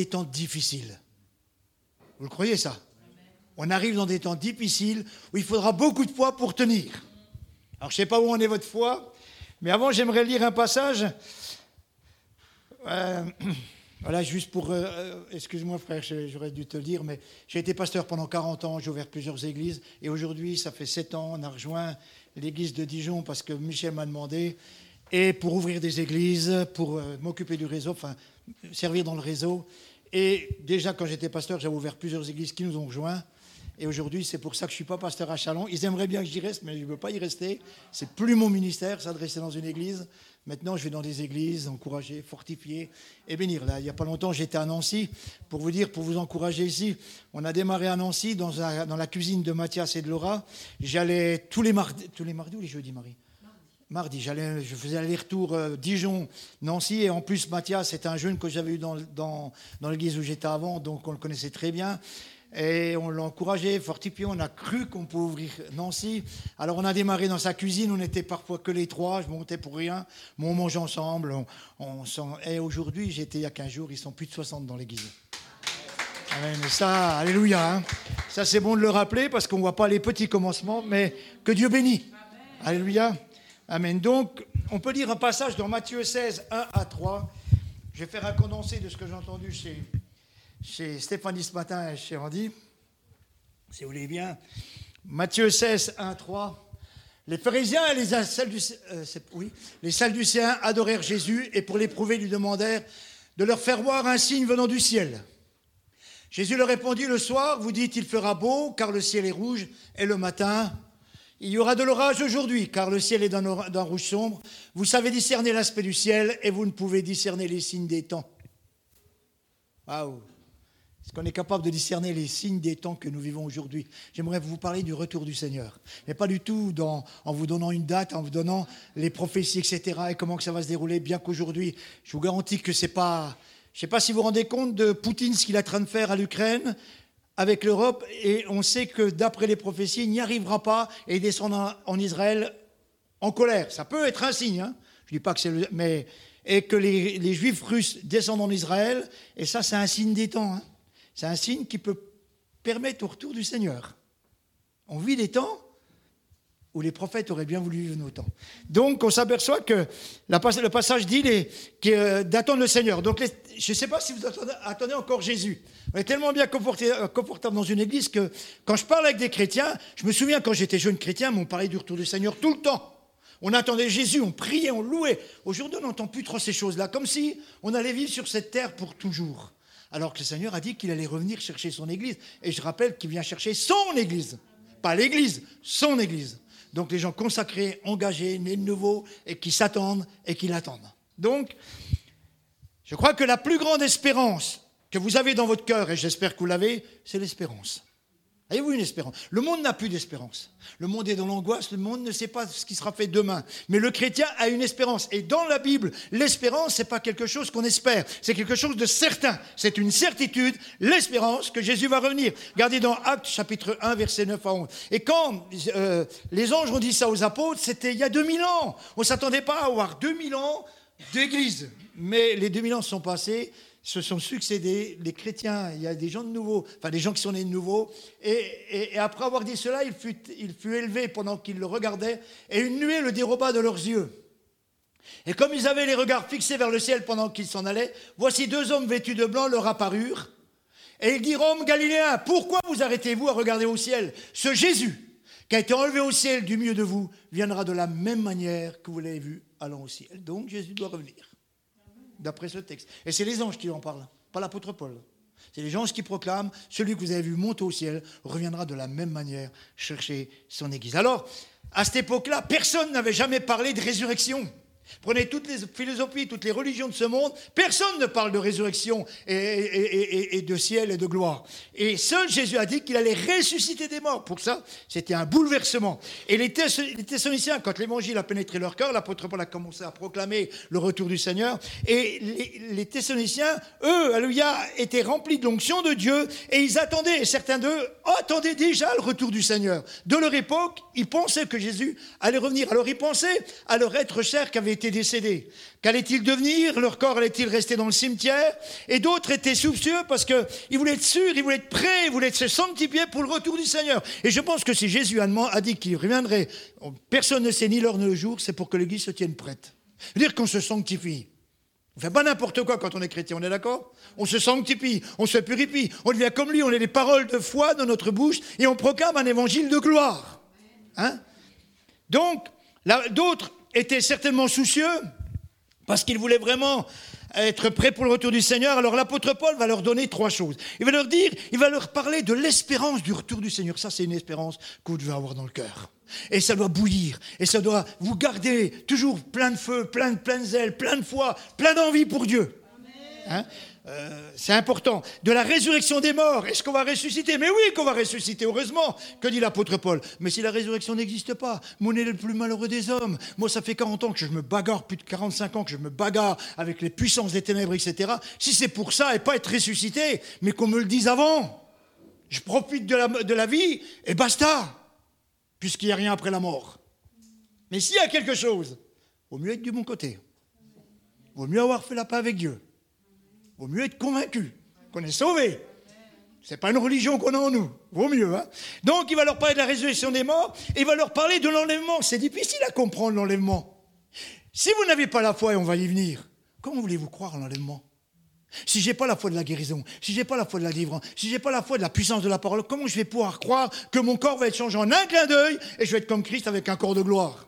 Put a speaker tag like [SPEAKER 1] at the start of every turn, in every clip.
[SPEAKER 1] des temps difficiles. Vous le croyez ça? On arrive dans des temps difficiles où il faudra beaucoup de foi pour tenir. Alors je ne sais pas où en est votre foi, mais avant j'aimerais lire un passage. Euh, voilà, juste pour... Euh, euh, excuse-moi frère, j'aurais dû te le dire, mais j'ai été pasteur pendant 40 ans, j'ai ouvert plusieurs églises, et aujourd'hui, ça fait 7 ans, on a rejoint l'église de Dijon parce que Michel m'a demandé, et pour ouvrir des églises, pour m'occuper du réseau, enfin, servir dans le réseau. Et déjà, quand j'étais pasteur, j'avais ouvert plusieurs églises qui nous ont rejoints. Et aujourd'hui, c'est pour ça que je ne suis pas pasteur à Chalon. Ils aimeraient bien que j'y reste, mais je ne veux pas y rester. C'est plus mon ministère, s'adresser dans une église. Maintenant, je vais dans des églises, encourager, fortifier et bénir. Là, il n'y a pas longtemps, j'étais à Nancy. Pour vous dire, pour vous encourager ici, on a démarré à Nancy, dans, dans la cuisine de Mathias et de Laura. J'allais tous les mardis, tous les mardis ou les jeudis, Marie? Mardi. Je faisais aller-retour euh, Dijon, Nancy, et en plus Mathias, c'est un jeune que j'avais eu dans, l'église où j'étais avant, donc on le connaissait très bien. Et on l'a encouragé, fortifié, on a cru qu'on pouvait ouvrir Nancy. Alors on a démarré dans sa cuisine, on n'était parfois que les trois, je montais pour rien, mais on mangeait ensemble. On, et aujourd'hui, j'étais il y a 15 jours, ils sont plus de 60 dans l'église. Amen. Ça, alléluia. Hein. Ça, c'est bon de le rappeler parce qu'on ne voit pas les petits commencements, mais que Dieu bénit. Alléluia. Amen. Donc, on peut lire un passage dans Matthieu 16, 1 à 3. Je vais faire un condensé de ce que j'ai entendu chez, Stéphanie ce matin et chez Andy, si vous voulez bien. Matthieu 16, 1, 3. Les pharisiens et les, euh, Sadducéens adorèrent Jésus et pour l'éprouver lui demandèrent de leur faire voir un signe venant du ciel. Jésus leur répondit, le soir, vous dites, il fera beau, car le ciel est rouge, et le matin, il y aura de l'orage aujourd'hui, car le ciel est d'un rouge sombre. Vous savez discerner l'aspect du ciel et vous ne pouvez discerner les signes des temps. Waouh Est-ce qu'on est capable de discerner les signes des temps que nous vivons aujourd'hui? J'aimerais vous parler du retour du Seigneur. Mais pas du tout en vous donnant une date, en vous donnant les prophéties, etc. et comment que ça va se dérouler, bien qu'aujourd'hui, je vous garantis que c'est pas... Je ne sais pas si vous vous rendez compte de Poutine, ce qu'il est en train de faire à l'Ukraine avec l'Europe et on sait que d'après les prophéties, il n'y arrivera pas et il descendra en Israël en colère. Ça peut être un signe, hein. je ne dis pas que c'est le... Mais, et que les, Juifs russes descendent en Israël, et ça c'est un signe des temps. Hein. C'est un signe qui peut permettre au retour du Seigneur. On vit des temps où les prophètes auraient bien voulu vivre nos temps. Donc on s'aperçoit que le passage dit euh, d'attendre le Seigneur. Donc je ne sais pas si vous attendez, encore Jésus. On est tellement bien euh, confortable dans une église que quand je parle avec des chrétiens, je me souviens quand j'étais jeune chrétien, on parlait du retour du Seigneur tout le temps. On attendait Jésus, on priait, on louait. Aujourd'hui, on n'entend plus trop ces choses-là, comme si on allait vivre sur cette terre pour toujours. Alors que le Seigneur a dit qu'il allait revenir chercher son église. Et je rappelle qu'il vient chercher son église. Pas l'église, son église. Donc les gens consacrés, engagés, nés de nouveau, et qui s'attendent et qui l'attendent. Donc, je crois que la plus grande espérance que vous avez dans votre cœur, et j'espère que vous l'avez, c'est l'espérance. Avez-vous une espérance? Le monde n'a plus d'espérance. Le monde est dans l'angoisse, le monde ne sait pas ce qui sera fait demain. Mais le chrétien a une espérance. Et dans la Bible, l'espérance, ce n'est pas quelque chose qu'on espère, c'est quelque chose de certain. C'est une certitude, l'espérance que Jésus va revenir. Regardez dans Actes chapitre 1, verset 9 à 11. Et quand euh, les anges ont dit ça aux apôtres, c'était il y a 2000 ans. On ne s'attendait pas à avoir 2000 ans d'église. Mais les 2000 ans sont passés se sont succédés, les chrétiens, il y a des gens de nouveau, enfin des gens qui sont nés de nouveau, et, après avoir dit cela, il fut, élevé pendant qu'ils le regardaient, et une nuée le déroba de leurs yeux. Et comme ils avaient les regards fixés vers le ciel pendant qu'ils s'en allaient, voici deux hommes vêtus de blanc leur apparurent, et ils dirent, hommes galiléens, pourquoi vous arrêtez-vous à regarder au ciel? Ce Jésus, qui a été enlevé au ciel du milieu de vous, viendra de la même manière que vous l'avez vu allant au ciel. Donc Jésus doit revenir d'après ce texte. Et c'est les anges qui en parlent, pas l'apôtre Paul. C'est les anges qui proclament, celui que vous avez vu monter au ciel reviendra de la même manière chercher son Église. Alors, à cette époque-là, personne n'avait jamais parlé de résurrection. Prenez toutes les philosophies, toutes les religions de ce monde, personne ne parle de résurrection et, de ciel et de gloire. Et seul Jésus a dit qu'il allait ressusciter des morts. Pour ça, c'était un bouleversement. Et les, Thessaloniciens, quand l'évangile a pénétré leur cœur, l'apôtre Paul a commencé à proclamer le retour du Seigneur. Et les, les Thessaloniciens, eux, alléluia, étaient remplis de l'onction de Dieu et ils attendaient, et certains d'eux attendaient déjà le retour du Seigneur. De leur époque, ils pensaient que Jésus allait revenir. Alors ils pensaient à leur être cher qu'avait décédés. Qu'allait-il devenir? Leur corps allait-il rester dans le cimetière? Et d'autres étaient soucieux parce qu'ils voulaient être sûrs, ils voulaient être prêts, ils voulaient se sanctifier pour le retour du Seigneur. Et je pense que si Jésus a dit qu'il reviendrait, personne ne sait ni l'heure ni le jour, c'est pour que l'Église se tienne prête. Dire qu'on se sanctifie. On fait pas n'importe quoi quand on est chrétien, on est d'accord? On se sanctifie, on se purifie, on devient comme lui, on a des paroles de foi dans notre bouche et on proclame un évangile de gloire. Hein? Donc, d'autres étaient certainement soucieux parce qu'ils voulaient vraiment être prêts pour le retour du Seigneur. Alors l'apôtre Paul va leur donner trois choses. Il va leur dire, il va leur parler de l'espérance du retour du Seigneur. Ça, c'est une espérance que vous devez avoir dans le cœur. Et ça doit bouillir. Et ça doit vous garder toujours plein de feu, plein de, plein zèle, plein de foi, plein d'envie pour Dieu. Hein? Euh, c'est important. De la résurrection des morts, est-ce qu'on va ressusciter? Mais oui qu'on va ressusciter, heureusement, que dit l'apôtre Paul. Mais si la résurrection n'existe pas, mon est le plus malheureux des hommes. Moi, ça fait 40 ans que je me bagarre, plus de 45 ans que je me bagarre avec les puissances des ténèbres, etc. Si c'est pour ça et pas être ressuscité, mais qu'on me le dise avant, je profite de la, de la vie et basta puisqu'il n'y a rien après la mort. Mais s'il y a quelque chose, vaut mieux être du bon côté. Vaut mieux avoir fait la paix avec Dieu. Vaut mieux être convaincu qu'on est sauvé. Ce n'est pas une religion qu'on a en nous. Vaut mieux. Hein Donc il va leur parler de la résurrection des morts et il va leur parler de l'enlèvement. C'est difficile à comprendre l'enlèvement. Si vous n'avez pas la foi, et on va y venir, comment voulez-vous croire en l'enlèvement? Si j'ai pas la foi de la guérison, si j'ai pas la foi de la délivrance, si j'ai pas la foi de la puissance de la parole, comment je vais pouvoir croire que mon corps va être changé en un clin d'œil et je vais être comme Christ avec un corps de gloire?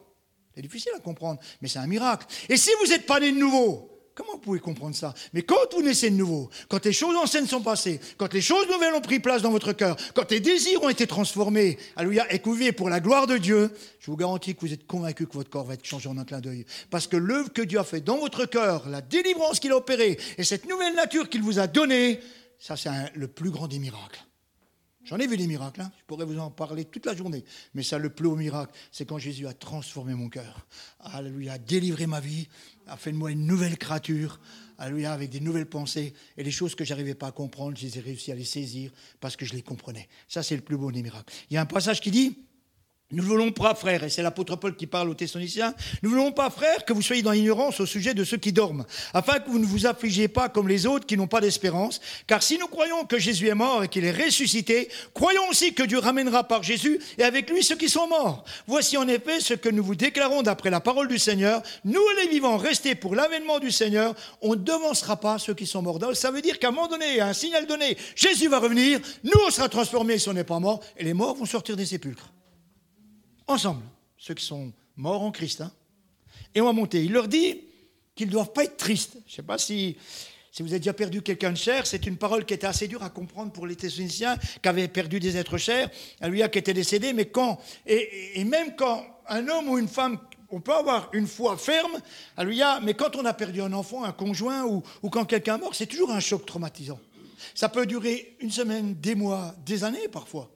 [SPEAKER 1] C'est difficile à comprendre, mais c'est un miracle. Et si vous n'êtes pas né de nouveau, Comment vous pouvez comprendre ça? Mais quand vous naissez de nouveau, quand les choses anciennes sont passées, quand les choses nouvelles ont pris place dans votre cœur, quand les désirs ont été transformés, alléluia, et que pour la gloire de Dieu, je vous garantis que vous êtes convaincu que votre corps va être changé en un clin d'œil. Parce que l'œuvre que Dieu a fait dans votre cœur, la délivrance qu'il a opérée, et cette nouvelle nature qu'il vous a donnée, ça c'est le plus grand des miracles. J'en ai vu des miracles, hein. je pourrais vous en parler toute la journée. Mais ça, le plus haut miracle, c'est quand Jésus a transformé mon cœur. Alléluia, a délivré ma vie, a fait de moi une nouvelle créature. Avec des nouvelles pensées. Et les choses que je n'arrivais pas à comprendre, je les ai réussi à les saisir parce que je les comprenais. Ça, c'est le plus beau des miracles. Il y a un passage qui dit nous ne voulons pas, frères, et c'est l'apôtre Paul qui parle aux Thessaloniciens, nous ne voulons pas, frères, que vous soyez dans l'ignorance au sujet de ceux qui dorment, afin que vous ne vous affligiez pas comme les autres qui n'ont pas d'espérance. Car si nous croyons que Jésus est mort et qu'il est ressuscité, croyons aussi que Dieu ramènera par Jésus et avec lui ceux qui sont morts. Voici en effet ce que nous vous déclarons d'après la parole du Seigneur. Nous, les vivants, restés pour l'avènement du Seigneur, on ne devancera pas ceux qui sont morts. ça veut dire qu'à un moment donné, à un signal donné, Jésus va revenir, nous, on sera transformés si on n'est pas mort, et les morts vont sortir des sépulcres ensemble, ceux qui sont morts en Christ. Hein. Et on va monter. Il leur dit qu'ils ne doivent pas être tristes. Je ne sais pas si, si vous avez déjà perdu quelqu'un de cher, c'est une parole qui était assez dure à comprendre pour les Thessaloniciens qui avaient perdu des êtres chers, un lui qui était décédé, mais quand, et, même quand un homme ou une femme on peut avoir une foi ferme, alléluia, mais quand on a perdu un enfant, un conjoint, ou, ou quand quelqu'un est mort, c'est toujours un choc traumatisant. Ça peut durer une semaine, des mois, des années parfois.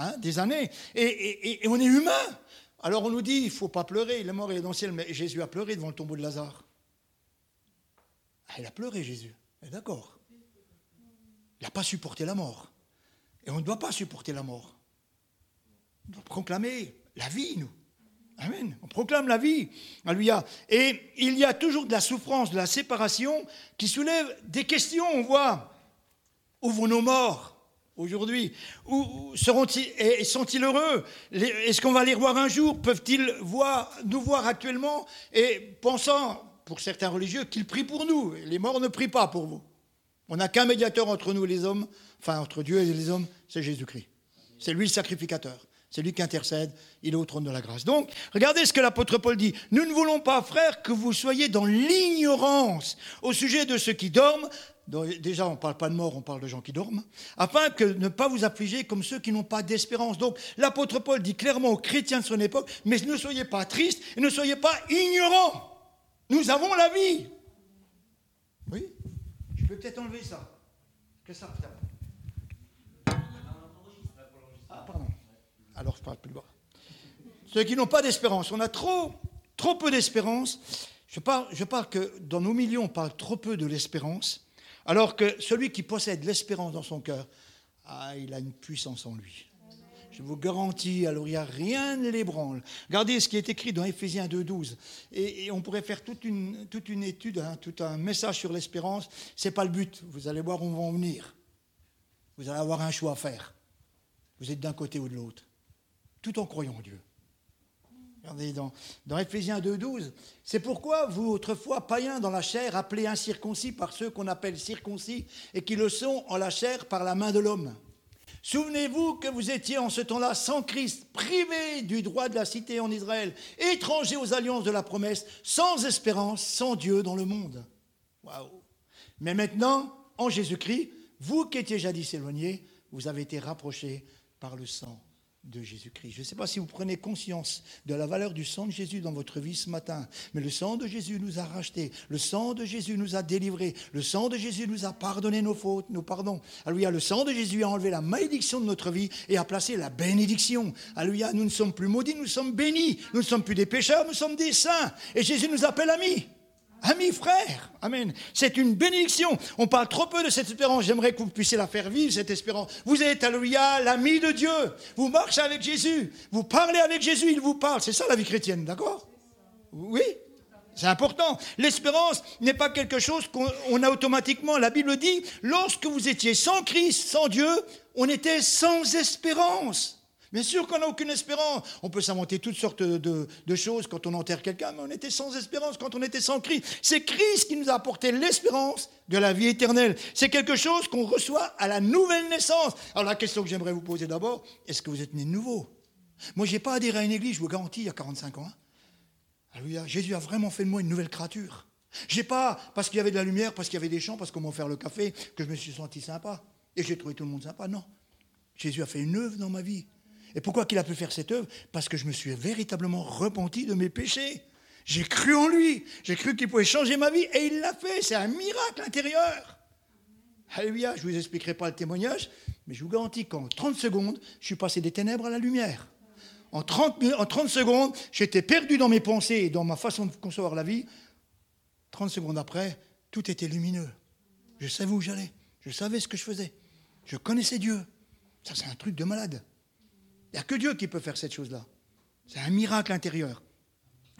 [SPEAKER 1] Hein, des années. Et, on est humain. Alors on nous dit, il ne faut pas pleurer, il est mort, est dans le ciel. Mais Jésus a pleuré devant le tombeau de Lazare. Ah, il a pleuré, Jésus. D'accord. Il n'a pas supporté la mort. Et on ne doit pas supporter la mort. On doit proclamer la vie, nous. Amen. On proclame la vie. Alléluia. Et il y a toujours de la souffrance, de la séparation qui soulève des questions. On voit où vont nos morts aujourd'hui Ou seront-ils sont-ils heureux? Est-ce qu'on va les voir un jour? Peuvent-ils nous voir actuellement? Et pensant, pour certains religieux, qu'ils prient pour nous Les morts ne prient pas pour vous. On n'a qu'un médiateur entre nous et les hommes, enfin entre Dieu et les hommes, c'est Jésus-Christ. C'est lui le sacrificateur. C'est lui qui intercède, il est au trône de la grâce. Donc, regardez ce que l'apôtre Paul dit. Nous ne voulons pas, frères, que vous soyez dans l'ignorance au sujet de ceux qui dorment, déjà, on ne parle pas de mort, on parle de gens qui dorment, afin que ne pas vous affliger comme ceux qui n'ont pas d'espérance. Donc, l'apôtre Paul dit clairement aux chrétiens de son époque, mais ne soyez pas tristes et ne soyez pas ignorants. Nous avons la vie. Oui Je peux peut-être enlever ça. Que ça Ah, pardon. Alors, je parle plus bas. Ceux qui n'ont pas d'espérance. On a trop, trop peu d'espérance. Je parle, je parle que dans nos milieux, on parle trop peu de l'espérance. Alors que celui qui possède l'espérance dans son cœur, ah, il a une puissance en lui. Je vous garantis, alors il n'y a rien ne l'ébranle. Regardez ce qui est écrit dans Éphésiens 2.12. Et, et on pourrait faire toute une, toute une étude, hein, tout un message sur l'espérance. Ce n'est pas le but. Vous allez voir où on va en venir. Vous allez avoir un choix à faire. Vous êtes d'un côté ou de l'autre. Tout en croyant en Dieu. Regardez dans, dans Ephésiens 2.12. C'est pourquoi vous, autrefois païens dans la chair, appelés incirconcis par ceux qu'on appelle circoncis, et qui le sont en la chair par la main de l'homme. Souvenez-vous que vous étiez en ce temps-là sans Christ, privés du droit de la cité en Israël, étrangers aux alliances de la promesse, sans espérance, sans Dieu dans le monde. Waouh Mais maintenant, en Jésus-Christ, vous qui étiez jadis éloignés, vous avez été rapprochés par le sang de Jésus-Christ. Je ne sais pas si vous prenez conscience de la valeur du sang de Jésus dans votre vie ce matin, mais le sang de Jésus nous a rachetés, le sang de Jésus nous a délivrés, le sang de Jésus nous a pardonné nos fautes, nos pardons. Alléluia, le sang de Jésus a enlevé la malédiction de notre vie et a placé la bénédiction. Alléluia, nous ne sommes plus maudits, nous sommes bénis. Nous ne sommes plus des pécheurs, nous sommes des saints. Et Jésus nous appelle amis. Amis, frères, Amen. C'est une bénédiction. On parle trop peu de cette espérance. J'aimerais que vous puissiez la faire vivre, cette espérance. Vous êtes, alléluia, l'ami de Dieu. Vous marchez avec Jésus. Vous parlez avec Jésus, il vous parle. C'est ça la vie chrétienne, d'accord? Oui c'est important. L'espérance n'est pas quelque chose qu'on a automatiquement. La Bible dit, lorsque vous étiez sans Christ, sans Dieu, on était sans espérance. Bien sûr qu'on n'a aucune espérance. On peut s'inventer toutes sortes de, choses quand on enterre quelqu'un, mais on était sans espérance quand on était sans Christ. C'est Christ qui nous a apporté l'espérance de la vie éternelle. C'est quelque chose qu'on reçoit à la nouvelle naissance. Alors la question que j'aimerais vous poser d'abord, est-ce que vous êtes né de nouveau? Moi, je n'ai pas adhéré à une église, je vous garantis, il y a 45 ans. Hein. Alléluia. Jésus a vraiment fait de moi une nouvelle créature. Je n'ai pas, parce qu'il y avait de la lumière, parce qu'il y avait des champs, parce qu'on m'a offert le café, que je me suis senti sympa. Et j'ai trouvé tout le monde sympa. Non. Jésus a fait une œuvre dans ma vie. Et pourquoi qu'il a pu faire cette œuvre? Parce que je me suis véritablement repenti de mes péchés. J'ai cru en lui, j'ai cru qu'il pouvait changer ma vie et il l'a fait. C'est un miracle intérieur. Alléluia, je ne vous expliquerai pas le témoignage, mais je vous garantis qu'en 30 secondes, je suis passé des ténèbres à la lumière. En 30, en 30 secondes, j'étais perdu dans mes pensées et dans ma façon de concevoir la vie. 30 secondes après, tout était lumineux. Je savais où j'allais, je savais ce que je faisais. Je connaissais Dieu. Ça, c'est un truc de malade. Il n'y a que Dieu qui peut faire cette chose-là. C'est un miracle intérieur.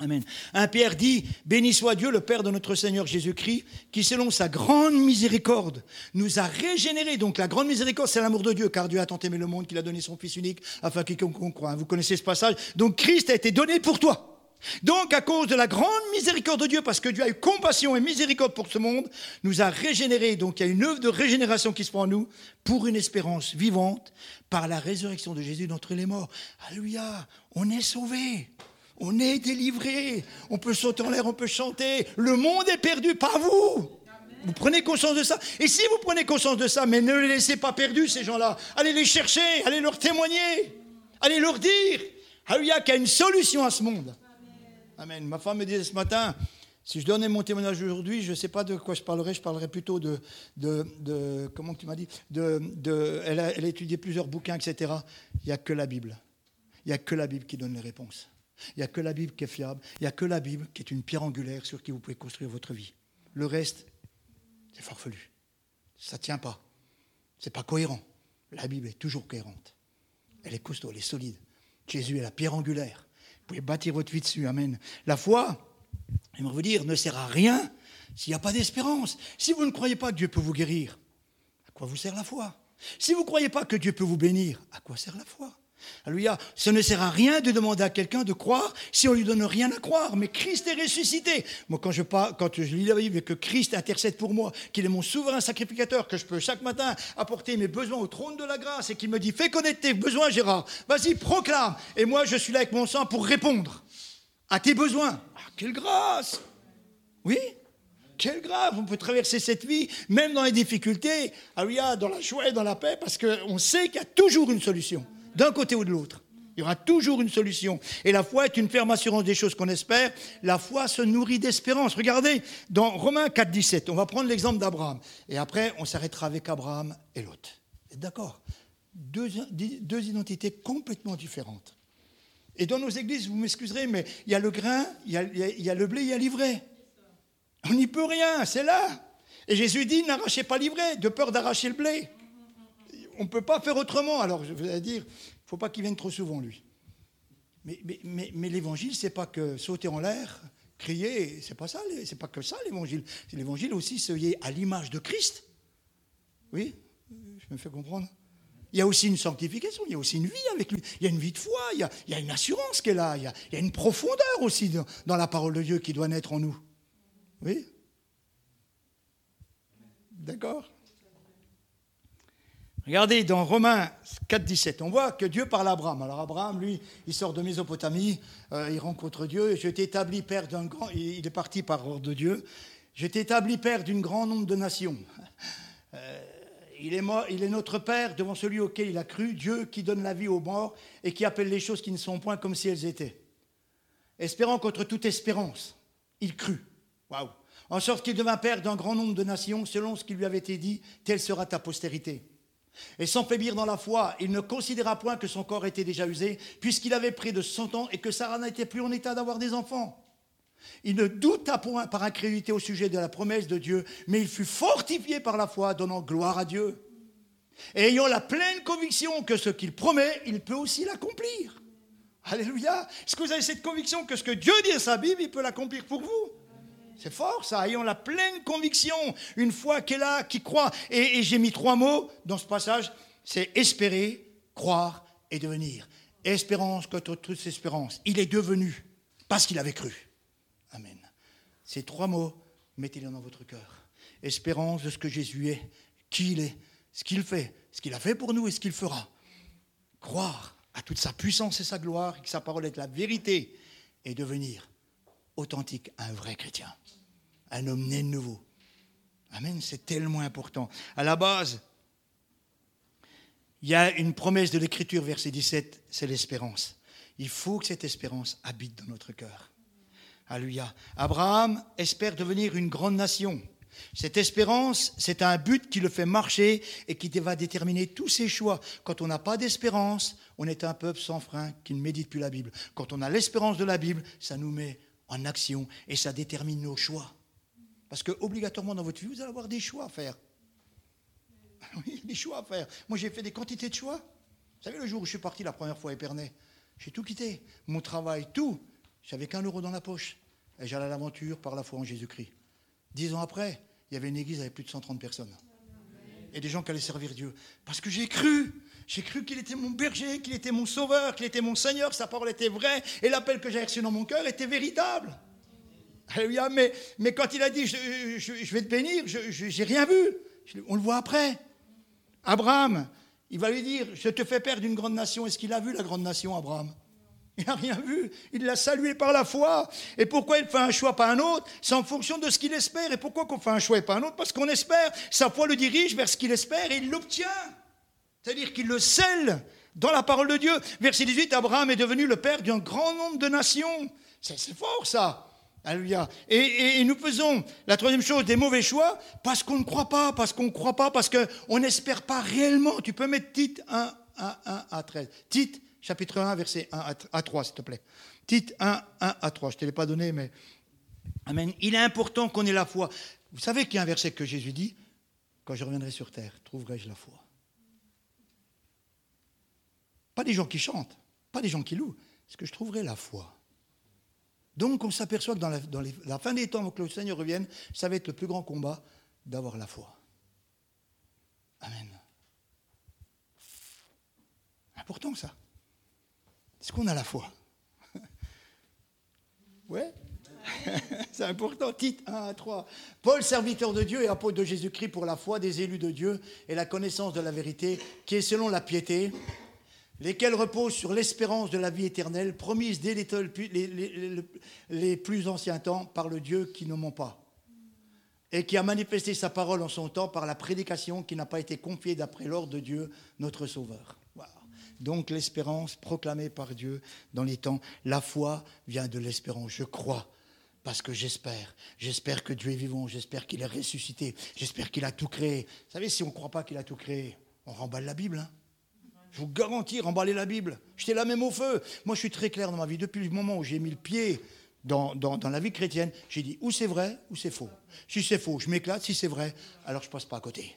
[SPEAKER 1] Amen. Un Pierre dit, béni soit Dieu, le Père de notre Seigneur Jésus-Christ, qui selon sa grande miséricorde nous a régénérés. Donc la grande miséricorde, c'est l'amour de Dieu, car Dieu a tant aimé le monde qu'il a donné son Fils unique, afin quiconque croit. Vous connaissez ce passage? Donc Christ a été donné pour toi. Donc, à cause de la grande miséricorde de Dieu, parce que Dieu a eu compassion et miséricorde pour ce monde, nous a régénérés. Donc, il y a une œuvre de régénération qui se prend en nous pour une espérance vivante par la résurrection de Jésus d'entre les morts. Alléluia, on est sauvés. On est délivrés. On peut sauter en l'air, on peut chanter. Le monde est perdu, pas vous. Vous prenez conscience de ça. Et si vous prenez conscience de ça, mais ne les laissez pas perdus, ces gens-là, allez les chercher, allez leur témoigner, allez leur dire, Alléluia, qu'il y a une solution à ce monde. Amen. Ma femme me disait ce matin, si je donnais mon témoignage aujourd'hui, je ne sais pas de quoi je parlerais, je parlerais plutôt de, comment tu m'as dit, elle, a, étudié plusieurs bouquins, etc. Il n'y a que la Bible. Il n'y a que la Bible qui donne les réponses. Il n'y a que la Bible qui est fiable. Il n'y a que la Bible qui est une pierre angulaire sur qui vous pouvez construire votre vie. Le reste, c'est farfelu. Ça ne tient pas. Ce n'est pas cohérent. La Bible est toujours cohérente. Elle est costaud, elle est solide. Jésus est la pierre angulaire pouvez bâtir votre vie dessus. Amen. La foi, j'aimerais vous dire, ne sert à rien s'il n'y a pas d'espérance. Si vous ne croyez pas que Dieu peut vous guérir, à quoi vous sert la foi? Si vous ne croyez pas que Dieu peut vous bénir, à quoi sert la foi? Alléluia. Ce ne sert à rien de demander à quelqu'un de croire si on lui donne rien à croire. Mais Christ est ressuscité. Moi, quand je, quand je lis la Bible et que Christ intercède pour moi, qu'il est mon souverain sacrificateur, que je peux chaque matin apporter mes besoins au trône de la grâce et qu'il me dit Fais connaître tes besoins, Gérard. Vas-y, proclame. Et moi, je suis là avec mon sang pour répondre à tes besoins. Ah, quelle grâce Oui quelle grâce On peut traverser cette vie, même dans les difficultés, alléluia, dans la joie et dans la paix, parce qu'on sait qu'il y a toujours une solution d'un côté ou de l'autre. Il y aura toujours une solution. Et la foi est une ferme assurance des choses qu'on espère. La foi se nourrit d'espérance. Regardez, dans Romains 4, 17, on va prendre l'exemple d'Abraham. Et après, on s'arrêtera avec Abraham et l'autre. D'accord? Deux, identités complètement différentes. Et dans nos églises, vous m'excuserez, mais il y a le grain, il y a, il y a le blé, il y a l'ivraie. On n'y peut rien, c'est là. Et Jésus dit, n'arrachez pas l'ivraie, de peur d'arracher le blé on ne peut pas faire autrement. Alors, je vais dire, faut pas qu'il vienne trop souvent, lui. Mais, mais, mais, mais l'évangile, c'est pas que sauter en l'air, crier, c'est pas ça, c'est pas que ça l'évangile. L'évangile aussi, soyez à l'image de Christ. Oui, je me fais comprendre. Il y a aussi une sanctification, il y a aussi une vie avec lui. Il y a une vie de foi, il y a, une assurance qui là, il y a, une profondeur aussi dans, la parole de Dieu qui doit naître en nous. Oui? D'accord? Regardez dans Romains 4, 17, on voit que Dieu parle à Abraham. Alors Abraham, lui, il sort de Mésopotamie, euh, il rencontre Dieu. Je. Il est parti par ordre de Dieu. Je t'ai établi père d'un grand nombre de nations. Euh, il est, il est notre Père devant celui auquel il a cru, Dieu qui donne la vie aux morts et qui appelle les choses qui ne sont point comme si elles étaient. Espérant contre toute espérance, il crut. Waouh! En sorte qu'il devint père d'un grand nombre de nations, selon ce qui lui avait été dit, telle sera ta postérité. Et sans faiblir dans la foi, il ne considéra point que son corps était déjà usé, puisqu'il avait près de cent ans et que Sarah n'était plus en état d'avoir des enfants. Il ne douta point par incrédulité au sujet de la promesse de Dieu, mais il fut fortifié par la foi, donnant gloire à Dieu. Et ayant la pleine conviction que ce qu'il promet, il peut aussi l'accomplir. Alléluia. Est-ce que vous avez cette conviction que ce que Dieu dit à sa Bible, il peut l'accomplir pour vous? C'est fort ça. Ayant la pleine conviction, une foi qu'elle a, qui croit. Et, j'ai mis trois mots dans ce passage c'est espérer, croire et devenir. Espérance contre toute espérance. Il est devenu parce qu'il avait cru. Amen. Ces trois mots, mettez-les dans votre cœur. Espérance de ce que Jésus est, qui il est, ce qu'il fait, ce qu'il a fait pour nous et ce qu'il fera. Croire à toute sa puissance et sa gloire, et que sa parole est la vérité, et devenir authentique, un vrai chrétien, un homme né de nouveau. Amen, c'est tellement important. À la base, il y a une promesse de l'Écriture, verset 17, c'est l'espérance. Il faut que cette espérance habite dans notre cœur. Alléluia. Abraham espère devenir une grande nation. Cette espérance, c'est un but qui le fait marcher et qui va déterminer tous ses choix. Quand on n'a pas d'espérance, on est un peuple sans frein qui ne médite plus la Bible. Quand on a l'espérance de la Bible, ça nous met en action et ça détermine nos choix. Parce que obligatoirement dans votre vie, vous allez avoir des choix à faire. Oui, des choix à faire. Moi, j'ai fait des quantités de choix. Vous savez, le jour où je suis parti la première fois à Épernay, j'ai tout quitté. Mon travail, tout. J'avais qu'un euro dans la poche. Et j'allais à l'aventure par la foi en Jésus-Christ. Dix ans après, il y avait une église avec plus de 130 personnes. Et des gens qui allaient servir Dieu. Parce que j'ai cru. J'ai cru qu'il était mon berger, qu'il était mon sauveur, qu'il était mon Seigneur, sa parole était vraie, et l'appel que j'ai reçu dans mon cœur était véritable. Alléluia, mais, quand il a dit je, vais te bénir, je n'ai rien vu. On le voit après. Abraham, il va lui dire Je te fais père d'une grande nation. Est-ce qu'il a vu la grande nation, Abraham? Il n'a rien vu. Il l'a salué par la foi. Et pourquoi il fait un choix, pas un autre? C'est en fonction de ce qu'il espère. Et pourquoi qu'on fait un choix et pas un autre? Parce qu'on espère. Sa foi le dirige vers ce qu'il espère et il l'obtient. C'est-à-dire qu'il le scelle dans la parole de Dieu. Verset 18, Abraham est devenu le père d'un grand nombre de nations. C'est fort ça. Alléluia. Et, nous faisons, la troisième chose, des mauvais choix parce qu'on ne croit pas, parce qu'on ne croit pas, parce qu'on n'espère pas réellement. Tu peux mettre Tite 1, 1, 1 à 13. Tite chapitre 1, verset 1 à 3, s'il te plaît. Tite 1, 1 à 3. Je ne te l'ai pas donné, mais. Amen. Il est important qu'on ait la foi. Vous savez qu'il y a un verset que Jésus dit Quand je reviendrai sur terre, trouverai-je la foi? Pas des gens qui chantent, pas des gens qui louent. Est-ce que je trouverai la foi? Donc, on s'aperçoit que dans, la, fin des temps, que le Seigneur revienne, ça va être le plus grand combat d'avoir la foi. Amen. Important ça. Est-ce qu'on a la foi? Ouais C'est important. Titre 1 à 3. Paul, serviteur de Dieu et apôtre de Jésus-Christ pour la foi des élus de Dieu et la connaissance de la vérité, qui est selon la piété, lesquels reposent sur l'espérance de la vie éternelle, promise dès les, plus anciens temps par le Dieu qui ne ment pas, et qui a manifesté sa parole en son temps par la prédication qui n'a pas été confiée d'après l'ordre de Dieu, notre Sauveur. Donc l'espérance proclamée par Dieu dans les temps, la foi vient de l'espérance. Je crois parce que j'espère. J'espère que Dieu est vivant, j'espère qu'il est ressuscité, j'espère qu'il a tout créé. Vous savez, si on ne croit pas qu'il a tout créé, on remballe la Bible. Hein. Je vous garantis, remballer la Bible. J'étais là même au feu. Moi, je suis très clair dans ma vie. Depuis le moment où j'ai mis le pied dans, la vie chrétienne, j'ai dit ou c'est vrai ou c'est faux. Si c'est faux, je m'éclate. Si c'est vrai, alors je passe pas à côté.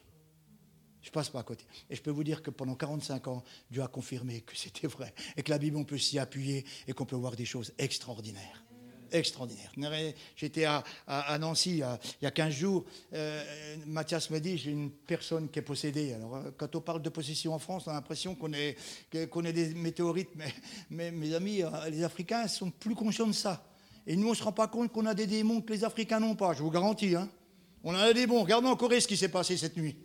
[SPEAKER 1] Je passe pas à côté. Et je peux vous dire que pendant 45 ans, Dieu a confirmé que c'était vrai. Et que la Bible, on peut s'y appuyer et qu'on peut voir des choses extraordinaires. Extraordinaires. J'étais à, Nancy il y, a, 15 jours. Euh, Mathias me dit j'ai une personne qui est possédée. Alors, euh, quand on parle de possession en France, on a l'impression qu'on est, qu'on est des météorites. Mais, mes amis, euh, les Africains sont plus conscients de ça. Et nous, on ne se rend pas compte qu'on a des démons que les Africains n'ont pas, je vous garantis. Hein. On en a des bons. Regardez en Corée ce qui s'est passé cette nuit.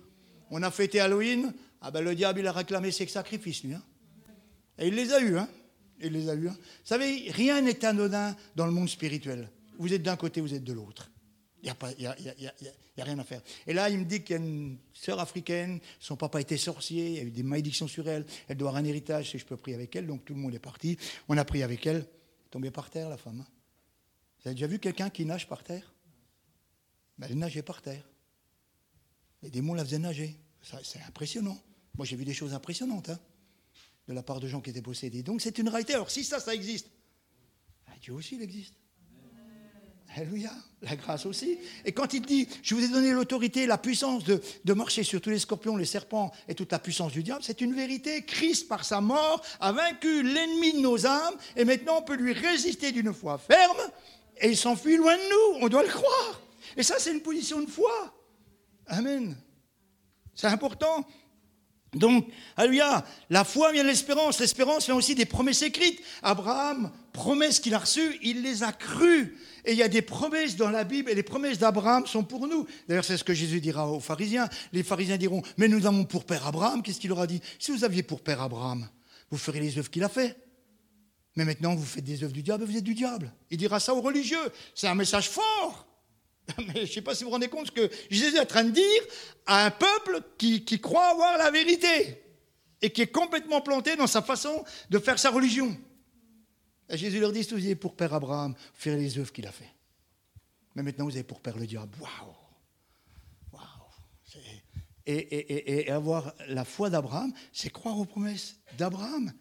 [SPEAKER 1] On a fêté Halloween. Ah ben le diable, il a réclamé ses sacrifices, lui. Hein. Et il les a eus. Hein. Il les a eus. Hein. Vous savez, rien n'est anodin dans le monde spirituel. Vous êtes d'un côté, vous êtes de l'autre. Il n'y a, a, a, rien à faire. Et là, il me dit qu'il y a une sœur africaine, son papa était sorcier, il y a eu des malédictions sur elle, elle doit avoir un héritage, si je peux prier avec elle, donc tout le monde est parti. On a prié avec elle, tombée par terre, la femme. Vous avez déjà vu quelqu'un qui nage par terre? Ben, Elle nageait par terre. Les démons la faisaient nager. C'est impressionnant. Moi, j'ai vu des choses impressionnantes hein, de la part de gens qui étaient possédés. Donc, c'est une réalité. Alors, si ça, ça existe, ben, Dieu aussi, il existe. Alléluia, la grâce aussi. Et quand il dit, je vous ai donné l'autorité, la puissance de, de, marcher sur tous les scorpions, les serpents et toute la puissance du diable, c'est une vérité. Christ, par sa mort, a vaincu l'ennemi de nos âmes et maintenant on peut lui résister d'une foi ferme et il s'enfuit loin de nous. On doit le croire. Et ça, c'est une position de foi. Amen. C'est important. Donc, alléluia, la foi vient de l'espérance. L'espérance vient aussi des promesses écrites. Abraham, promesses qu'il a reçues, il les a crues. Et il y a des promesses dans la Bible, et les promesses d'Abraham sont pour nous. D'ailleurs, c'est ce que Jésus dira aux pharisiens. Les pharisiens diront, mais nous avons pour père Abraham. Qu'est-ce qu'il leur dit Si vous aviez pour père Abraham, vous ferez les œuvres qu'il a fait. Mais maintenant, vous faites des œuvres du diable, vous êtes du diable. Il dira ça aux religieux. C'est un message fort. Je ne sais pas si vous vous rendez compte ce que Jésus est en train de dire à un peuple qui, croit avoir la vérité et qui est complètement planté dans sa façon de faire sa religion. Jésus leur dit, vous avez pour père Abraham, faire les œuvres qu'il a fait. Mais maintenant, vous avez pour père le diable. Waouh Waouh et avoir la foi d'Abraham, c'est croire aux promesses d'Abraham.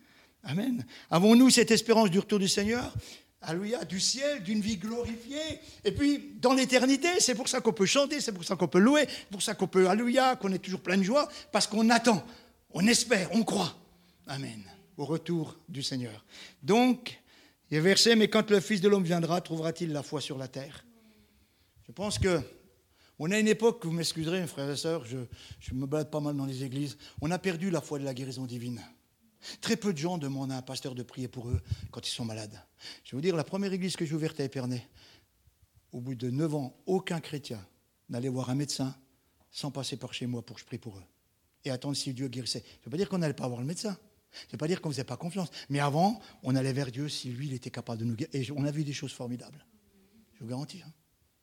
[SPEAKER 1] Amen. Avons-nous cette espérance du retour du Seigneur? Alléluia, du ciel, d'une vie glorifiée. Et puis, dans l'éternité, c'est pour ça qu'on peut chanter, c'est pour ça qu'on peut louer, c'est pour ça qu'on peut, Alléluia, qu'on est toujours plein de joie, parce qu'on attend, on espère, on croit. Amen. Au retour du Seigneur. Donc, il y a verset, mais quand le Fils de l'homme viendra, trouvera-t-il la foi sur la terre? Je pense que on a une époque, vous m'excuserez, frères et sœurs, je, je me balade pas mal dans les églises, on a perdu la foi de la guérison divine. Très peu de gens demandent à un pasteur de prier pour eux quand ils sont malades. Je vais vous dire, la première église que j'ai ouverte à Épernay, au bout de 9 ans, aucun chrétien n'allait voir un médecin sans passer par chez moi pour que je prie pour eux. Et attendre si Dieu guérissait. Ça ne veut pas dire qu'on n'allait pas voir le médecin. Ça ne veut pas dire qu'on ne faisait pas confiance. Mais avant, on allait vers Dieu si lui, il était capable de nous guérir. Et on a vu des choses formidables. Je vous garantis. Hein.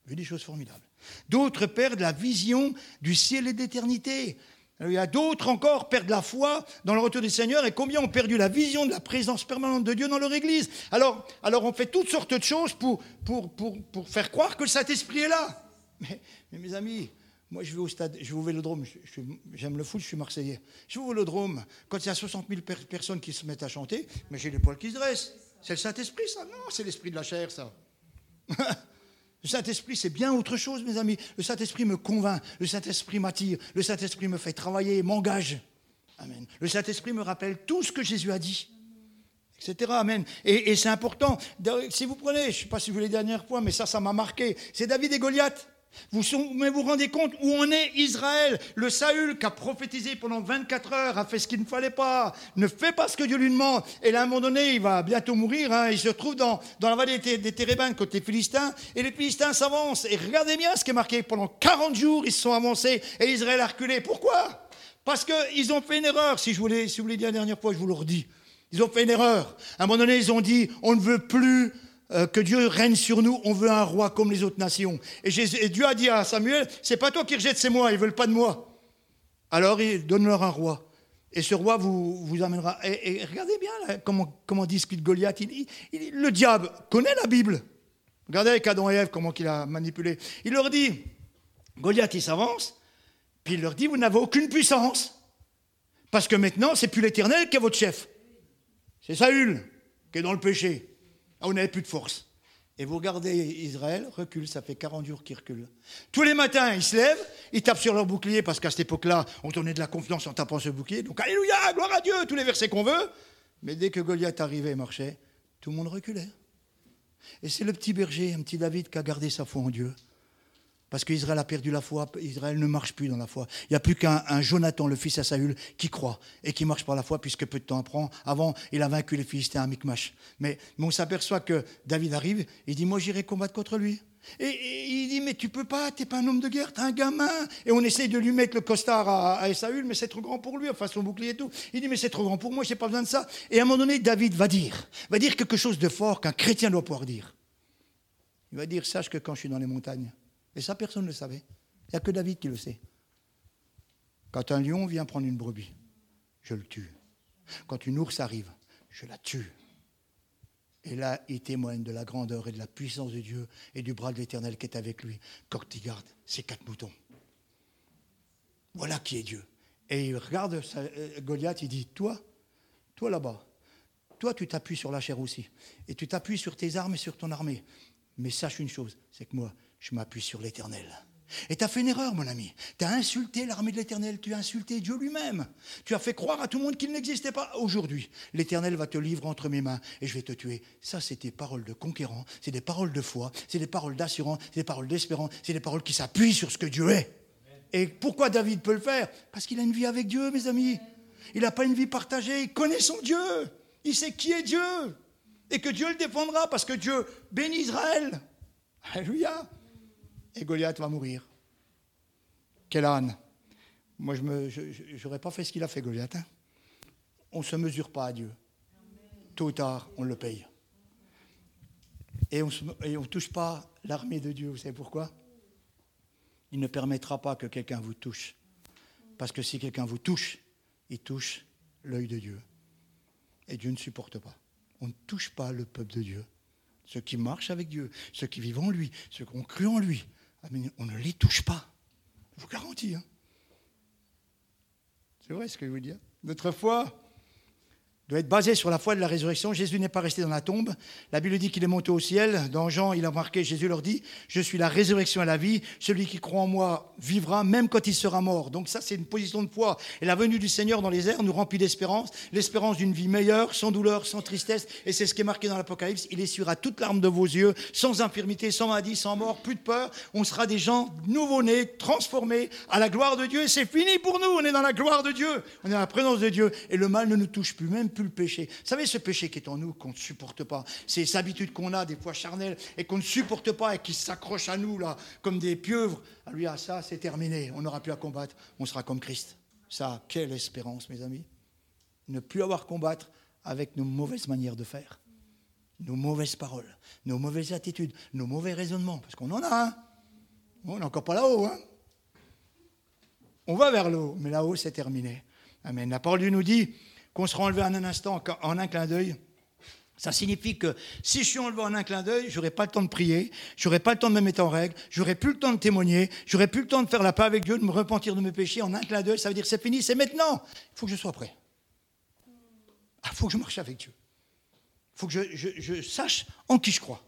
[SPEAKER 1] Vu des choses formidables. D'autres perdent la vision du ciel et d'éternité. Il y a d'autres encore perdent la foi dans le retour du Seigneur et combien ont perdu la vision de la présence permanente de Dieu dans leur Église. Alors, alors on fait toutes sortes de choses pour, pour, pour, pour faire croire que le Saint-Esprit est là. Mais, mes amis, moi je vais au stade, je vais au Vélodrome, j'aime le foot, je suis marseillais. Je vais au Vélodrome, quand il y a 60 000 personnes qui se mettent à chanter, mais j'ai les poils qui se dressent. C'est le Saint-Esprit ça Non, c'est l'esprit de la chair ça. Le Saint-Esprit, c'est bien autre chose, mes amis. Le Saint-Esprit me convainc, le Saint-Esprit m'attire, le Saint-Esprit me fait travailler, m'engage. Amen. Le Saint-Esprit me rappelle tout ce que Jésus a dit, etc. Amen. Et, c'est important. Si vous prenez, je ne sais pas si vous les dernières fois, mais ça, ça m'a marqué. C'est David et Goliath. Vous, mais vous rendez compte où on est Israël? Le Saül qui a prophétisé pendant 24 heures a fait ce qu'il ne fallait pas, ne fait pas ce que Dieu lui demande. Et là, à un moment donné, il va bientôt mourir. Hein. il se trouve dans, dans la vallée des, des côté Philistins. Et les Philistins s'avancent. Et regardez bien ce qui est marqué. Pendant 40 jours, ils se sont avancés et Israël a reculé. Pourquoi? Parce qu'ils ont fait une erreur. Si, je si vous voulez dire la dernière fois, je vous le redis. Ils ont fait une erreur. À un moment donné, ils ont dit on ne veut plus euh, que Dieu règne sur nous, on veut un roi comme les autres nations. Et, Dieu a dit à Samuel, c'est pas toi qui rejettes, c'est moi, ils veulent pas de moi. Alors il donne-leur un roi. Et ce roi vous, vous amènera. Et, regardez bien comment, comment discute Goliath. le diable connaît la Bible. Regardez avec Adam et Ève comment il a manipulé. Il leur dit, Goliath il s'avance, puis il leur dit, vous n'avez aucune puissance. Parce que maintenant, c'est plus l'Éternel qui est votre chef. C'est Saül qui est dans le péché. Ah, on n'avait plus de force. Et vous regardez Israël, recule, ça fait 40 jours qu'il recule. Tous les matins, ils se lèvent, ils tapent sur leur bouclier, parce qu'à cette époque-là, on donnait de la confiance en tapant le bouclier. Donc, Alléluia, gloire à Dieu, tous les versets qu'on veut. Mais dès que Goliath arrivait et marchait, tout le monde reculait. Et c'est le petit berger, un petit David, qui a gardé sa foi en Dieu. Parce qu'Israël a perdu la foi, Israël ne marche plus dans la foi. Il n'y a plus qu'un Jonathan, le fils à Saül, qui croit et qui marche par la foi, puisque peu de temps avant, il a vaincu les Philistins à Micmash. Mais, on s'aperçoit que David arrive, il dit Moi, j'irai combattre contre lui. Et, il dit Mais tu peux pas, tu n'es pas un homme de guerre, tu es un gamin. Et on essaye de lui mettre le costard à, à Saül, mais c'est trop grand pour lui, enfin son bouclier et tout. Il dit Mais c'est trop grand pour moi, je n'ai pas besoin de ça. Et à un moment donné, David va dire va dire quelque chose de fort qu'un chrétien doit pouvoir dire. Il va dire Sache que quand je suis dans les montagnes, et ça, personne ne le savait. Il n'y a que David qui le sait. Quand un lion vient prendre une brebis, je le tue. Quand une ours arrive, je la tue. Et là, il témoigne de la grandeur et de la puissance de Dieu et du bras de l'Éternel qui est avec lui quand il garde ses quatre moutons. Voilà qui est Dieu. Et il regarde euh, Goliath, il dit, toi, toi là-bas, toi tu t'appuies sur la chair aussi. Et tu t'appuies sur tes armes et sur ton armée. Mais sache une chose, c'est que moi, je m'appuie sur l'Éternel. Et tu as fait une erreur, mon ami. Tu as insulté l'armée de l'Éternel, tu as insulté Dieu lui-même. Tu as fait croire à tout le monde qu'il n'existait pas. Aujourd'hui, l'Éternel va te livrer entre mes mains et je vais te tuer. Ça, c'est des paroles de conquérant, c'est des paroles de foi, c'est des paroles d'assurance, c'est des paroles d'espérance, c'est des paroles qui s'appuient sur ce que Dieu est. Et pourquoi David peut le faire? Parce qu'il a une vie avec Dieu, mes amis. Il n'a pas une vie partagée, il connaît son Dieu. Il sait qui est Dieu. Et que Dieu le défendra parce que Dieu bénit Israël. Alléluia et Goliath va mourir. Quel âne Moi, je n'aurais pas fait ce qu'il a fait, Goliath. Hein. on ne se mesure pas à Dieu. Tôt ou tard, on le paye. Et on ne touche pas l'armée de Dieu. Vous savez pourquoi? Il ne permettra pas que quelqu'un vous touche. Parce que si quelqu'un vous touche, il touche l'œil de Dieu. Et Dieu ne supporte pas. On ne touche pas le peuple de Dieu. Ceux qui marchent avec Dieu, ceux qui vivent en lui, ceux qui ont cru en lui, on ne les touche pas. Je vous garantis. Hein. C'est vrai ce que je veux dire. Notre foi, doit être basé sur la foi de la résurrection. Jésus n'est pas resté dans la tombe. La Bible dit qu'il est monté au ciel. Dans Jean, il a marqué, Jésus leur dit, je suis la résurrection et la vie. Celui qui croit en moi vivra même quand il sera mort. Donc ça, c'est une position de foi. Et la venue du Seigneur dans les airs nous remplit d'espérance, l'espérance d'une vie meilleure, sans douleur, sans tristesse. Et c'est ce qui est marqué dans l'Apocalypse. Il essuiera toute larme de vos yeux, sans infirmité, sans maladie, sans mort, plus de peur. On sera des gens nouveau-nés, transformés à la gloire de Dieu. Et c'est fini pour nous. On est dans la gloire de Dieu. On est dans la présence de Dieu. Et le mal ne nous touche plus, même plus le péché. Vous savez, ce péché qui est en nous, qu'on ne supporte pas, ces habitudes qu'on a, des fois charnelles, et qu'on ne supporte pas et qui s'accrochent à nous, là, comme des pieuvres, à lui, à ça, c'est terminé. On n'aura plus à combattre. On sera comme Christ. Ça, quelle espérance, mes amis. Ne plus avoir à combattre avec nos mauvaises manières de faire, nos mauvaises paroles, nos mauvaises attitudes, nos mauvais raisonnements, parce qu'on en a, hein. On n'est encore pas là-haut, hein. On va vers le haut, mais là-haut, c'est terminé. Amen. La parole nous dit qu'on sera enlevé en un instant, en un clin d'œil. Ça signifie que si je suis enlevé en un clin d'œil, j'aurai pas le temps de prier, j'aurai pas le temps de me mettre en règle, j'aurai plus le temps de témoigner, j'aurai plus le temps de faire la paix avec Dieu, de me repentir de mes péchés en un clin d'œil. Ça veut dire c'est fini, c'est maintenant. Il faut que je sois prêt. Il ah, faut que je marche avec Dieu. Il faut que je sache en qui je crois.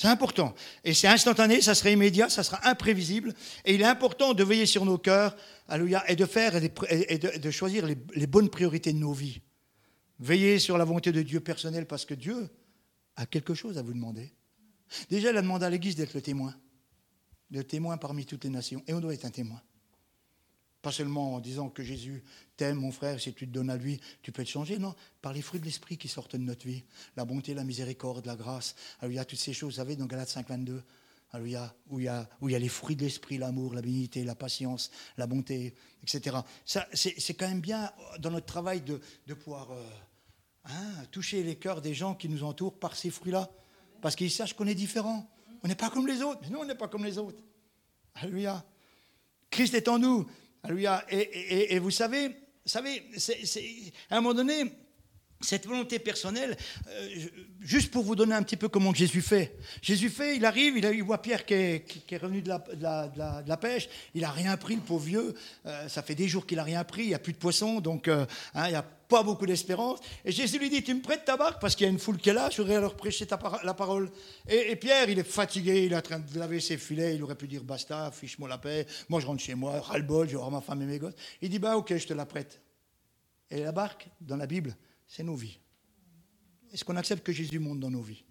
[SPEAKER 1] C'est important. Et c'est instantané, ça sera immédiat, ça sera imprévisible. Et il est important de veiller sur nos cœurs, alléluia, et de faire et de, choisir les, bonnes priorités de nos vies. Veillez sur la volonté de Dieu personnel parce que Dieu a quelque chose à vous demander. Déjà, il a demandé à l'Église d'être le témoin, le témoin parmi toutes les nations. Et on doit être un témoin. Pas seulement en disant que Jésus mon frère, si tu te donnes à lui, tu peux te changer. Non, par les fruits de l'esprit qui sortent de notre vie. La bonté, la miséricorde, la grâce. Alléluia, toutes ces choses, vous savez, dans Galates 5, 22, alléluia, où il, y a, où il y a les fruits de l'esprit, l'amour, la bénignité, la patience, la bonté, etc. Ça, c'est, quand même bien dans notre travail de, de pouvoir euh, hein, toucher les cœurs des gens qui nous entourent par ces fruits-là. Parce qu'ils sachent qu'on est différent. On n'est pas comme les autres. Mais nous, on n'est pas comme les autres. Alléluia. Christ est en nous. Alléluia. Et, vous savez, savez à un moment donné, cette volonté personnelle, euh, juste pour vous donner un petit peu comment Jésus fait. Jésus fait, il arrive, il, voit Pierre qui est, revenu de la, pêche, il n'a rien pris, le pauvre vieux. Euh, ça fait des jours qu'il n'a rien pris, il n'y a plus de poissons, donc euh, hein, il n'y a pas beaucoup d'espérance. Et Jésus lui dit, tu me prêtes ta barque parce qu'il y a une foule qui est là, je voudrais leur prêcher la parole. Et, Pierre, il est fatigué, il est en train de laver ses filets, il aurait pu dire, basta, fiche-moi la paix, moi je rentre chez moi, ras-le-bol, je vais ma femme et mes gosses. Il dit, bah ok, je te la prête. Et la barque, dans la Bible, c'est nos vies. Est-ce qu'on accepte que Jésus monte dans nos vies?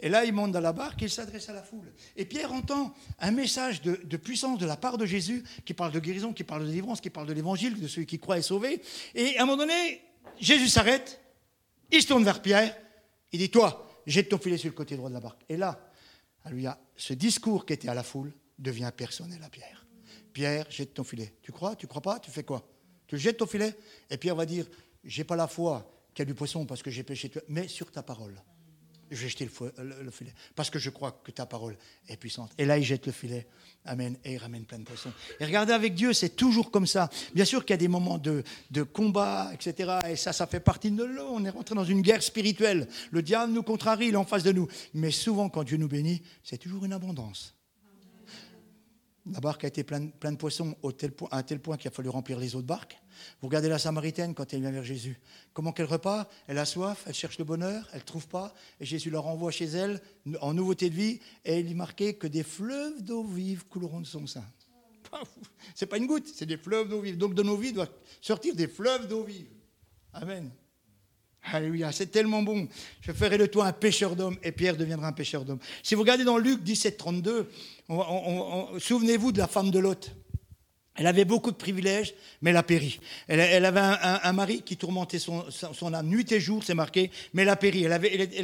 [SPEAKER 1] Et là, il monte dans la barque et il s'adresse à la foule. Et Pierre entend un message de, puissance de la part de Jésus qui parle de guérison, qui parle de délivrance, qui parle de l'évangile, de celui qui croit et sauvé. Et à un moment donné, Jésus s'arrête, il se tourne vers Pierre, il dit Toi, jette ton filet sur le côté droit de la barque. Et là, ce discours qui était à la foule devient personnel à Pierre. Pierre, jette ton filet. Tu crois? Tu crois pas? Tu fais quoi? Tu jettes ton filet? Et Pierre va dire J'ai pas la foi qu'il y a du poisson parce que j'ai péché, mais sur ta parole je vais jeter le, filet. Parce que je crois que ta parole est puissante. Et là, il jette le filet. Amen. Et il ramène plein de poissons. Et regardez, avec Dieu, c'est toujours comme ça. Bien sûr qu'il y a des moments de, de, combat, etc. Et ça, ça fait partie de l'eau. On est rentré dans une guerre spirituelle. Le diable nous contrarie, il est en face de nous. Mais souvent, quand Dieu nous bénit, c'est toujours une abondance. La barque a été pleine, de poissons à un tel point qu'il a fallu remplir les autres barques. Vous regardez la Samaritaine quand elle vient vers Jésus. Comment qu'elle repart? Elle a soif, elle cherche le bonheur, elle ne trouve pas. Et Jésus la renvoie chez elle en nouveauté de vie. Et il y marquait que des fleuves d'eau vive couleront de son sein. C'est pas une goutte, c'est des fleuves d'eau vive. Donc de nos vies doit sortir des fleuves d'eau vive. Amen. Alléluia, c'est tellement bon. Je ferai de toi un pêcheur d'hommes et Pierre deviendra un pêcheur d'hommes. Si vous regardez dans Luc 17, 32, souvenez-vous de la femme de Lot. Elle avait beaucoup de privilèges, mais elle a péri. Elle, avait un, mari qui tourmentait son, âme nuit et jour, c'est marqué, mais elle a péri. Elle,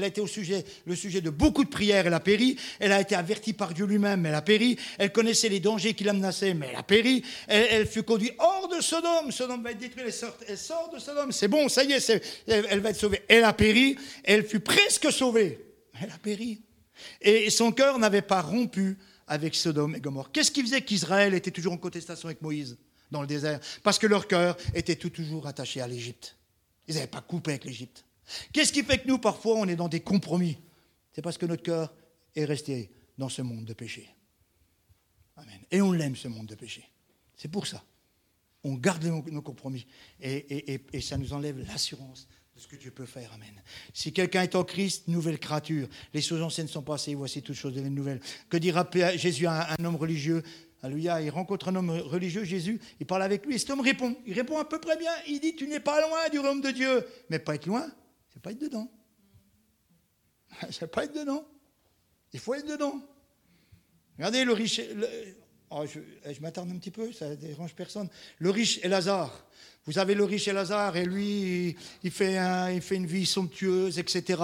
[SPEAKER 1] a été au sujet, le sujet de beaucoup de prières, elle a péri. Elle a été avertie par Dieu lui-même, mais elle a péri. Elle connaissait les dangers qui la menaçaient, mais elle a péri. Elle, fut conduite hors de Sodome. Sodome va être détruit, elle sort, de Sodome. C'est bon, ça y est, elle, elle va être sauvée. Elle a péri. Elle fut presque sauvée. Elle a péri. Et son cœur n'avait pas rompu avec Sodome et Gomorre. Qu'est-ce qui faisait qu'Israël était toujours en contestation avec Moïse dans le désert? Parce que leur cœur était tout toujours attaché à l'Égypte. Ils n'avaient pas coupé avec l'Égypte. Qu'est-ce qui fait que nous, parfois, on est dans des compromis? C'est parce que notre cœur est resté dans ce monde de péché. Amen. Et on l'aime, ce monde de péché. C'est pour ça. On garde nos compromis. Et, et ça nous enlève l'assurance ce que Dieu peut faire. Amen. Si quelqu'un est en Christ, nouvelle créature. Les choses anciennes sont passées, voici toutes choses deviennent nouvelles. Que dira Jésus à un homme religieux? Alléluia, il rencontre un homme religieux, Jésus, il parle avec lui, et cet homme répond. Il répond à peu près bien. Il dit Tu n'es pas loin du royaume de Dieu. Mais pas être loin, c'est pas être dedans. C'est pas être dedans. Il faut être dedans. Regardez le riche. Oh, je, je m'attarde un petit peu, ça ne dérange personne. Le riche et Lazare. Vous avez le riche et Lazare, et lui, il fait, une vie somptueuse, etc.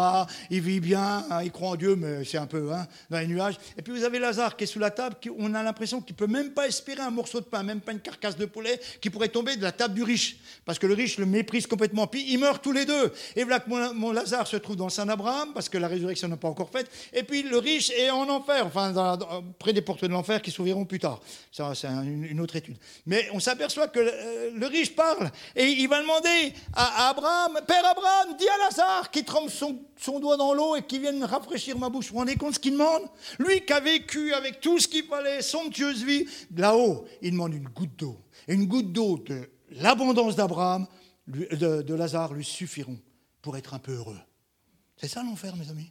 [SPEAKER 1] Il vit bien, hein, il croit en Dieu, mais c'est un peu hein, dans les nuages. Et puis vous avez Lazare qui est sous la table, on a l'impression qu'il ne peut même pas espérer un morceau de pain, même pas une carcasse de poulet, qui pourrait tomber de la table du riche. Parce que le riche le méprise complètement. Puis ils meurent tous les deux. Et voilà que mon, Lazare se trouve dans Saint Abraham, parce que la résurrection n'est pas encore faite. Et puis le riche est en enfer, enfin près des portes de l'enfer qui s'ouvriront plus tard. Ça, c'est une, autre étude. Mais on s'aperçoit que le riche parle et il va demander à, Abraham, Père Abraham, dis à Lazare qui trempe son, doigt dans l'eau et qui vienne rafraîchir ma bouche. Vous vous rendez compte ce qu'il demande? Lui qui a vécu avec tout ce qu'il fallait, somptueuse vie, là-haut, il demande une goutte d'eau. Et une goutte d'eau de l'abondance d'Abraham, de, de Lazare, lui suffiront pour être un peu heureux. C'est ça l'enfer, mes amis.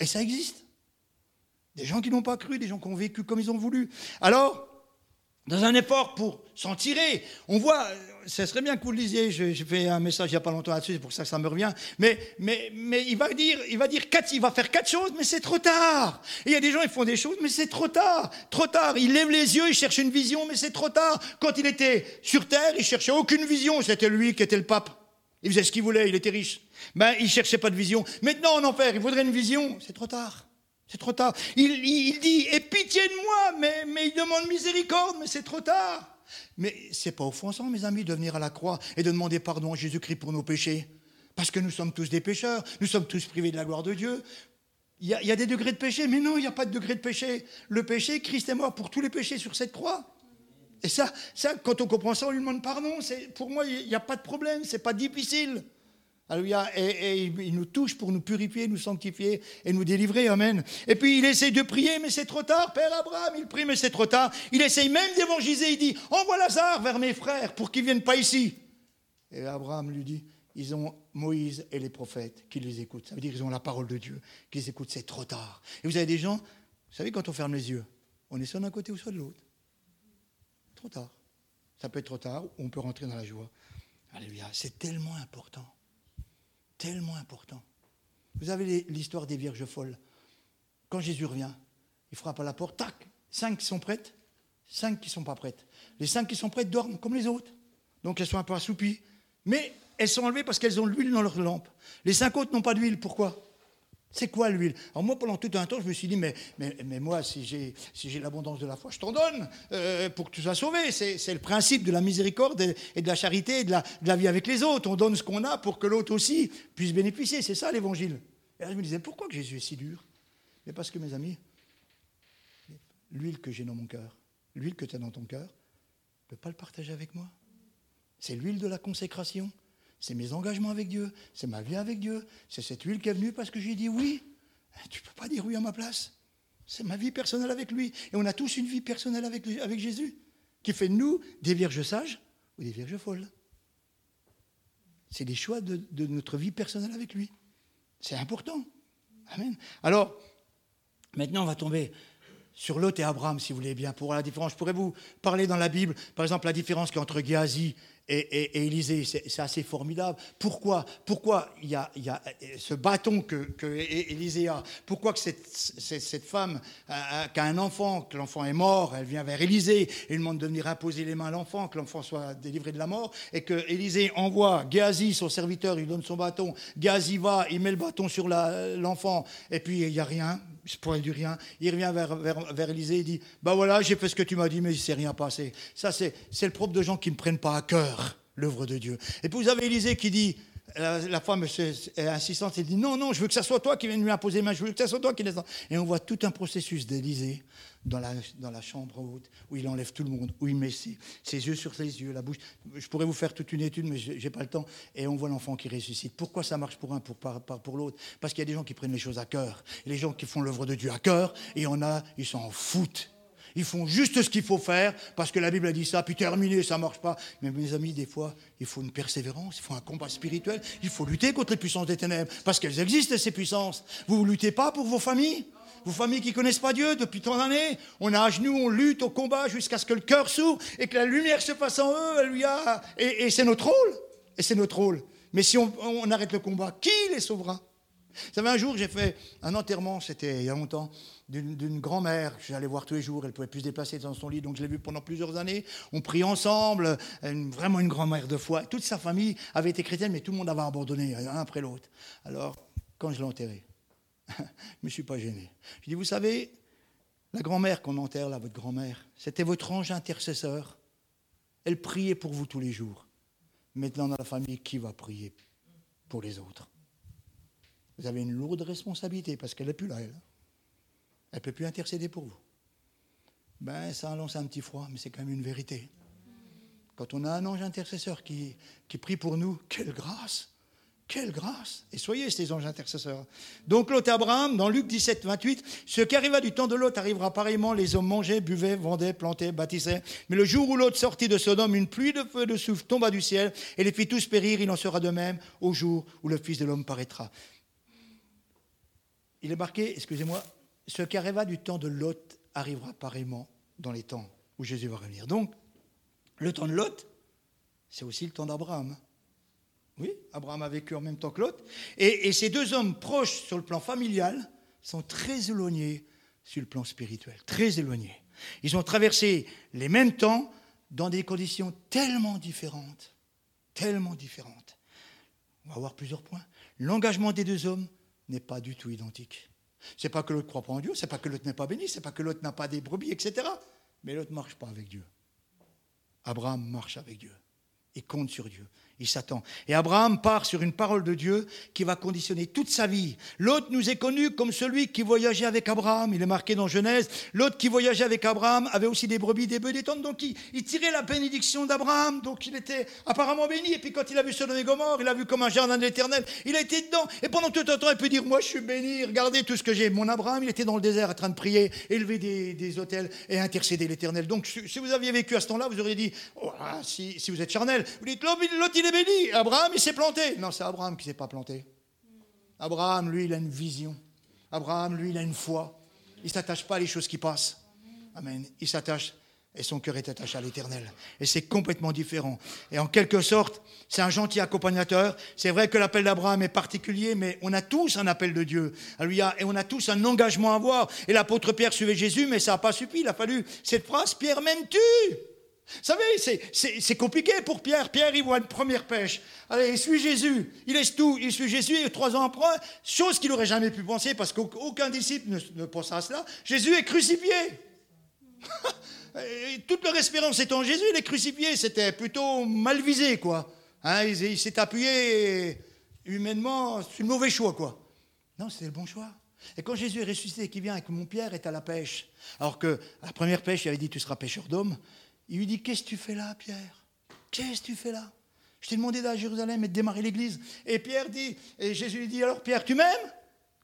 [SPEAKER 1] Et ça existe. Des gens qui n'ont pas cru, des gens qui ont vécu comme ils ont voulu. Alors, dans un effort pour s'en tirer. On voit, ce serait bien que vous le lisiez, j'ai fait un message il n'y a pas longtemps là-dessus, c'est pour ça que ça me revient, mais, mais, mais il va dire, il va dire quatre, il va faire quatre choses, mais c'est trop tard. il y a des gens, ils font des choses, mais c'est trop tard, trop tard. Il lève les yeux, il cherche une vision, mais c'est trop tard. Quand il était sur terre, il cherchait aucune vision, c'était lui qui était le pape. Il faisait ce qu'il voulait, il était riche. Ben, il cherchait pas de vision. Maintenant, en enfer, il voudrait une vision, c'est trop tard. C'est trop tard. Il, dit, aie pitié de moi, mais, mais il demande miséricorde, mais c'est trop tard. Mais c'est pas offensant, mes amis, de venir à la croix et de demander pardon à Jésus-Christ pour nos péchés. Parce que nous sommes tous des pécheurs, nous sommes tous privés de la gloire de Dieu. Il y, a, des degrés de péché, mais non, il n'y a pas de degré de péché. Le péché, Christ est mort pour tous les péchés sur cette croix. Et ça, ça quand on comprend ça, on lui demande pardon. Pour moi, il n'y a pas de problème, c'est pas difficile. Alléluia. Et, il nous touche pour nous purifier, nous sanctifier et nous délivrer. Amen. Et puis il essaye de prier, mais c'est trop tard. Père Abraham, il prie, mais c'est trop tard. Il essaye même d'évangéliser. Il dit Envoie Lazare vers mes frères pour qu'ils ne viennent pas ici. Et Abraham lui dit ils ont Moïse et les prophètes qui les écoutent. Ça veut dire qu'ils ont la parole de Dieu, qu'ils écoutent. C'est trop tard. Et vous avez des gens, vous savez, quand on ferme les yeux, on est soit d'un côté ou soit de l'autre. Trop tard. Ça peut être trop tard, ou on peut rentrer dans la joie. Alléluia. C'est tellement important. Tellement important. Vous avez l'histoire des vierges folles. Quand Jésus revient, il frappe à la porte, tac, cinq qui sont prêtes, cinq qui ne sont pas prêtes. Les cinq qui sont prêtes dorment comme les autres. Donc elles sont un peu assoupies. Mais elles sont enlevées parce qu'elles ont l'huile dans leur lampe. Les cinq autres n'ont pas d'huile. Pourquoi? C'est quoi l'huile? Alors moi, pendant tout un temps, je me suis dit, mais, moi, si j'ai l'abondance de la foi, je t'en donne euh, pour que tu sois sauvé. C'est le principe de la miséricorde et, de la charité et de la, de la, vie avec les autres. On donne ce qu'on a pour que l'autre aussi puisse bénéficier. C'est ça l'évangile. Et là, je me disais, pourquoi que Jésus est si dur? Mais parce que, mes amis, l'huile que j'ai dans mon cœur, l'huile que tu as dans ton cœur, ne peux pas le partager avec moi. C'est l'huile de la consécration. C'est mes engagements avec Dieu. C'est ma vie avec Dieu. C'est cette huile qui est venue parce que j'ai dit oui. Tu ne peux pas dire oui à ma place. C'est ma vie personnelle avec lui. Et on a tous une vie personnelle avec, Jésus, qui fait de nous des vierges sages ou des vierges folles. C'est des choix de, notre vie personnelle avec lui. C'est important. Amen. Alors, maintenant, on va tomber sur Lot et Abraham, si vous voulez bien, pour la différence. Je pourrais vous parler dans la Bible, par exemple, la différence qu'il y a et, Élisée, c'est assez formidable. Pourquoi Pourquoi il y, a, ce bâton que, Élisée a? Pourquoi que cette, femme qui a un enfant, que l'enfant est mort, elle vient vers Élisée et demande de venir imposer les mains à l'enfant, que l'enfant soit délivré de la mort, et que Élisée envoie Géasi, son serviteur, il donne son bâton, Géasi va, il met le bâton sur l'enfant, et puis il n'y a rien, il du rien. Il revient vers, vers, Élisée et dit Bah voilà, j'ai fait ce que tu m'as dit, mais il ne s'est rien passé. Ça, c'est le propre de gens qui ne prennent pas à cœur l'œuvre de Dieu. Et puis vous avez Élisée qui dit la, femme est insistante, elle dit Non, non, je veux que ce soit toi qui viennes lui imposer main, je veux que ce soit toi qui descende. Et on voit tout un processus d'Élisée dans la, dans la chambre haute, où il enlève tout le monde, où il met ses, yeux sur ses yeux, la bouche. Je pourrais vous faire toute une étude, mais je n'ai pas le temps. Et on voit l'enfant qui ressuscite. Pourquoi ça marche pour un, pour, pas pour l'autre? Parce qu'il y a des gens qui prennent les choses à cœur. Les gens qui font l'œuvre de Dieu à cœur, et on a, ils s'en foutent. Ils font juste ce qu'il faut faire parce que la Bible a dit ça, puis terminé, ça ne marche pas. Mais mes amis, des fois, il faut une persévérance, il faut un combat spirituel, il faut lutter contre les puissances des ténèbres parce qu'elles existent, ces puissances. Vous ne luttez pas pour vos familles? Vos familles qui ne connaissent pas Dieu depuis tant d'années, on a à genoux, on lutte au combat jusqu'à ce que le cœur s'ouvre et que la lumière se passe en eux. A... Et, c'est notre rôle. Et c'est notre rôle. Mais si on, arrête le combat, qui les sauvera? Vous savez, un jour, j'ai fait un enterrement, c'était il y a longtemps, d'une grand-mère que j'allais voir tous les jours. Elle pouvait plus se déplacer dans son lit, donc je l'ai vue pendant plusieurs années. On prie ensemble, vraiment une grand-mère de foi. Toute sa famille avait été chrétienne, mais tout le monde avait abandonné, un après l'autre. Alors, quand je l'ai enterrée, je ne me suis pas gêné. Je dis, vous savez, la grand-mère qu'on enterre là, votre grand-mère, c'était votre ange intercesseur. Elle priait pour vous tous les jours. Maintenant, dans la famille, qui va prier pour les autres? Vous avez une lourde responsabilité parce qu'elle n'est plus là, elle. Elle ne peut plus intercéder pour vous. Ben, ça lance un petit froid, mais c'est quand même une vérité. Quand on a un ange intercesseur qui, qui prie pour nous, quelle grâce quelle grâce Et soyez ces anges intercesseurs. Donc Lot Abraham, dans Luc 17, 28, ce qui arriva du temps de Lot arrivera pareillement, les hommes mangeaient, buvaient, vendaient, plantaient, bâtissaient. Mais le jour où Lot sortit de Sodome, une pluie de feu de souffle tomba du ciel et les fit tous périr, il en sera de même au jour où le Fils de l'homme paraîtra. Il est marqué, excusez-moi, ce qui arriva du temps de Lot arrivera pareillement dans les temps où Jésus va revenir. Donc, le temps de Lot, c'est aussi le temps d'Abraham. Oui, Abraham a vécu en même temps que l'autre. Et, ces deux hommes proches sur le plan familial sont très éloignés sur le plan spirituel, très éloignés. Ils ont traversé les mêmes temps dans des conditions tellement différentes, tellement différentes. On va voir plusieurs points. L'engagement des deux hommes n'est pas du tout identique. C'est pas que l'autre croit pas en Dieu, c'est pas que l'autre n'est pas béni, c'est pas que l'autre n'a pas des brebis, etc. Mais l'autre marche pas avec Dieu. Abraham marche avec Dieu. Il compte sur Dieu. Il s'attend. Et Abraham part sur une parole de Dieu qui va conditionner toute sa vie. L'autre nous est connu comme celui qui voyageait avec Abraham. Il est marqué dans Genèse. L'autre qui voyageait avec Abraham avait aussi des brebis, des bœufs, des tonnes. Donc il, tirait la bénédiction d'Abraham. Donc il était apparemment béni. Et puis quand il a vu Sodome et Gomorre, il a vu comme un jardin de l'éternel. Il a été dedans. Et pendant tout un temps, il peut dire Moi je suis béni, regardez tout ce que j'ai. Mon Abraham, il était dans le désert en train de prier, élever des, des hôtels et intercéder l'éternel. Donc si vous aviez vécu à ce temps-là, vous auriez dit oh, si, vous êtes charnel, vous dites L'autre, il est béni. Abraham, il s'est planté. Non, c'est Abraham qui s'est pas planté. Abraham, lui, il a une vision. Abraham, lui, il a une foi. Il ne s'attache pas à les choses qui passent. Amen. Il s'attache et son cœur est attaché à l'éternel. Et c'est complètement différent. Et en quelque sorte, c'est un gentil accompagnateur. C'est vrai que l'appel d'Abraham est particulier, mais on a tous un appel de Dieu. Et on a tous un engagement à avoir. Et l'apôtre Pierre suivait Jésus, mais ça n'a pas suffi. Il a fallu cette phrase, Pierre m'aimes-tu? Vous savez, c'est compliqué pour Pierre. Pierre, il voit une première pêche. Allez, il suit Jésus. Il laisse tout. Il suit Jésus. Et trois ans après, chose qu'il n'aurait jamais pu penser, parce qu'aucun disciple ne, ne à cela, Jésus est crucifié. toute leur espérance est en Jésus. Les crucifiés, c'était plutôt mal visé, quoi. Hein, il, s'est appuyé humainement sur le mauvais choix, quoi. Non, c'était le bon choix. Et quand Jésus est ressuscité et qu'il vient et que mon Pierre est à la pêche, alors que la première pêche, il avait dit Tu seras pêcheur d'hommes, il lui dit Qu'est-ce que tu fais là, Pierre? Qu'est-ce que tu fais là? Je t'ai demandé d'aller à Jérusalem et de démarrer l'église. Et Pierre dit, et Jésus lui dit Alors, Pierre, tu m'aimes?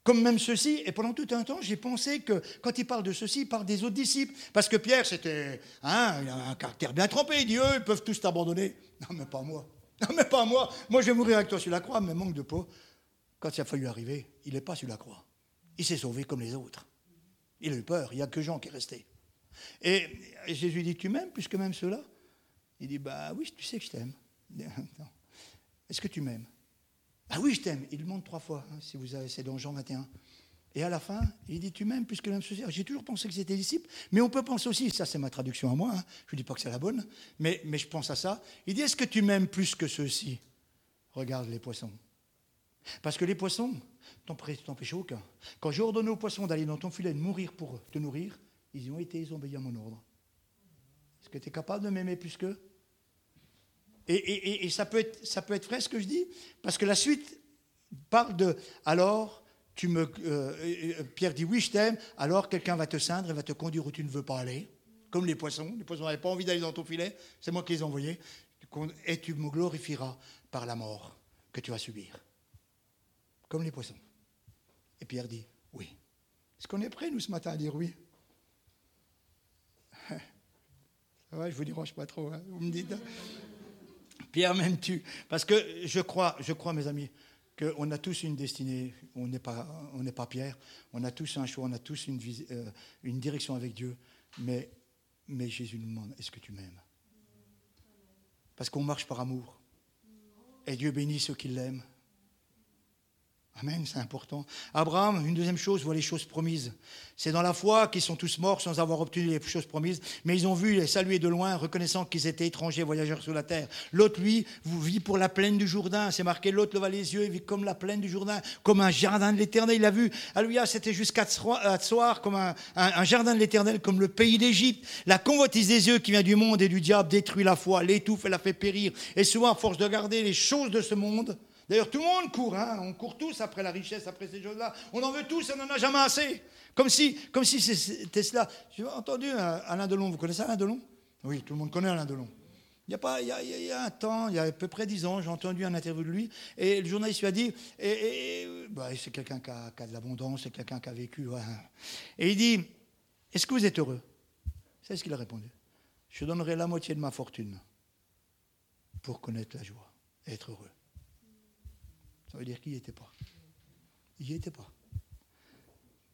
[SPEAKER 1] Comme même ceci, et pendant tout un temps, j'ai pensé que quand il parle de ceci, il parle des autres disciples. Parce que Pierre, c'était hein, un caractère bien trempé. Il dit, eux, ils peuvent tous t'abandonner. Non, mais pas moi. Non, mais pas moi. Moi, je vais mourir avec toi sur la croix, mais manque de peau. Quand il a fallu arriver, il n'est pas sur la croix. Il s'est sauvé comme les autres. Il a eu peur. Il n'y a que Jean qui est resté. Et, Jésus dit, tu m'aimes plus que même ceux-là? Il dit, bah oui, tu sais que je t'aime. Est-ce que tu m'aimes? Ah oui, je t'aime. Il demande trois fois, hein, si vous avez, c'est dans Jean 21. Et à la fin, il dit Tu m'aimes puisque même ceci. J'ai toujours pensé que c'était disciple, mais on peut penser aussi, ça c'est ma traduction à moi, hein, je ne dis pas que c'est la bonne, mais, mais je pense à ça. Il dit Est-ce que tu m'aimes plus que ceux-ci? Regarde les poissons. Parce que les poissons, t'empêchent aucun. Quand j'ai ordonné aux poissons d'aller dans ton filet, de mourir pour te nourrir, ils y ont été, ils ont obéi à mon ordre. Est-ce que tu es capable de m'aimer plus qu'eux? Et, ça, peut être, ça peut être vrai ce que je dis, parce que la suite parle de alors, tu me, euh, euh, Pierre dit oui, je t'aime, alors quelqu'un va te ceindre et va te conduire où tu ne veux pas aller, comme les poissons. Les poissons n'avaient pas envie d'aller dans ton filet, c'est moi qui les ai envoyés, et tu me glorifieras par la mort que tu vas subir, comme les poissons. Et Pierre dit oui. Est-ce qu'on est prêt, nous, ce matin, à dire oui? Ouais, je vous dérange pas trop, hein, vous me dites. Pierre m'aimes-tu Parce que je crois, je crois, mes amis, qu'on a tous une destinée. On n'est pas, pas Pierre. On a tous un choix. On a tous une, euh, une direction avec Dieu. Mais, mais Jésus nous demande est-ce que tu m'aimes? Parce qu'on marche par amour. Et Dieu bénit ceux qui l'aiment. Amen, c'est important. Abraham, une deuxième chose, voit les choses promises. C'est dans la foi qu'ils sont tous morts sans avoir obtenu les choses promises, mais ils ont vu les saluer de loin, reconnaissant qu'ils étaient étrangers, voyageurs sur la terre. L'autre, lui, vit pour la plaine du Jourdain. C'est marqué, l'autre leva les yeux, il vit comme la plaine du Jourdain, comme un jardin de l'éternel. Il a vu, Alléluia, c'était jusqu'à soir, comme un, un, jardin de l'éternel, comme le pays d'Égypte. La convoitise des yeux qui vient du monde et du diable détruit la foi, l'étouffe et la fait périr. Et souvent, à force de garder les choses de ce monde, D'ailleurs, tout le monde court, hein. on court tous après la richesse, après ces choses-là. On en veut tous, on n'en a jamais assez. Comme si, comme si c'était cela. J'ai entendu Alain Delon, vous connaissez Alain Delon? Oui, tout le monde connaît Alain Delon. Il y, a pas, il, y a, un temps, il y a à peu près dix ans, j'ai entendu un interview de lui, et le journaliste lui a dit, et, bah, c'est quelqu'un qui a, de l'abondance, c'est quelqu'un qui a vécu. Et il dit, est-ce que vous êtes heureux? C'est ce qu'il a répondu. Je donnerai la moitié de ma fortune pour connaître la joie, être heureux. Ça veut dire qu'il n'y était pas. Il n'y était pas.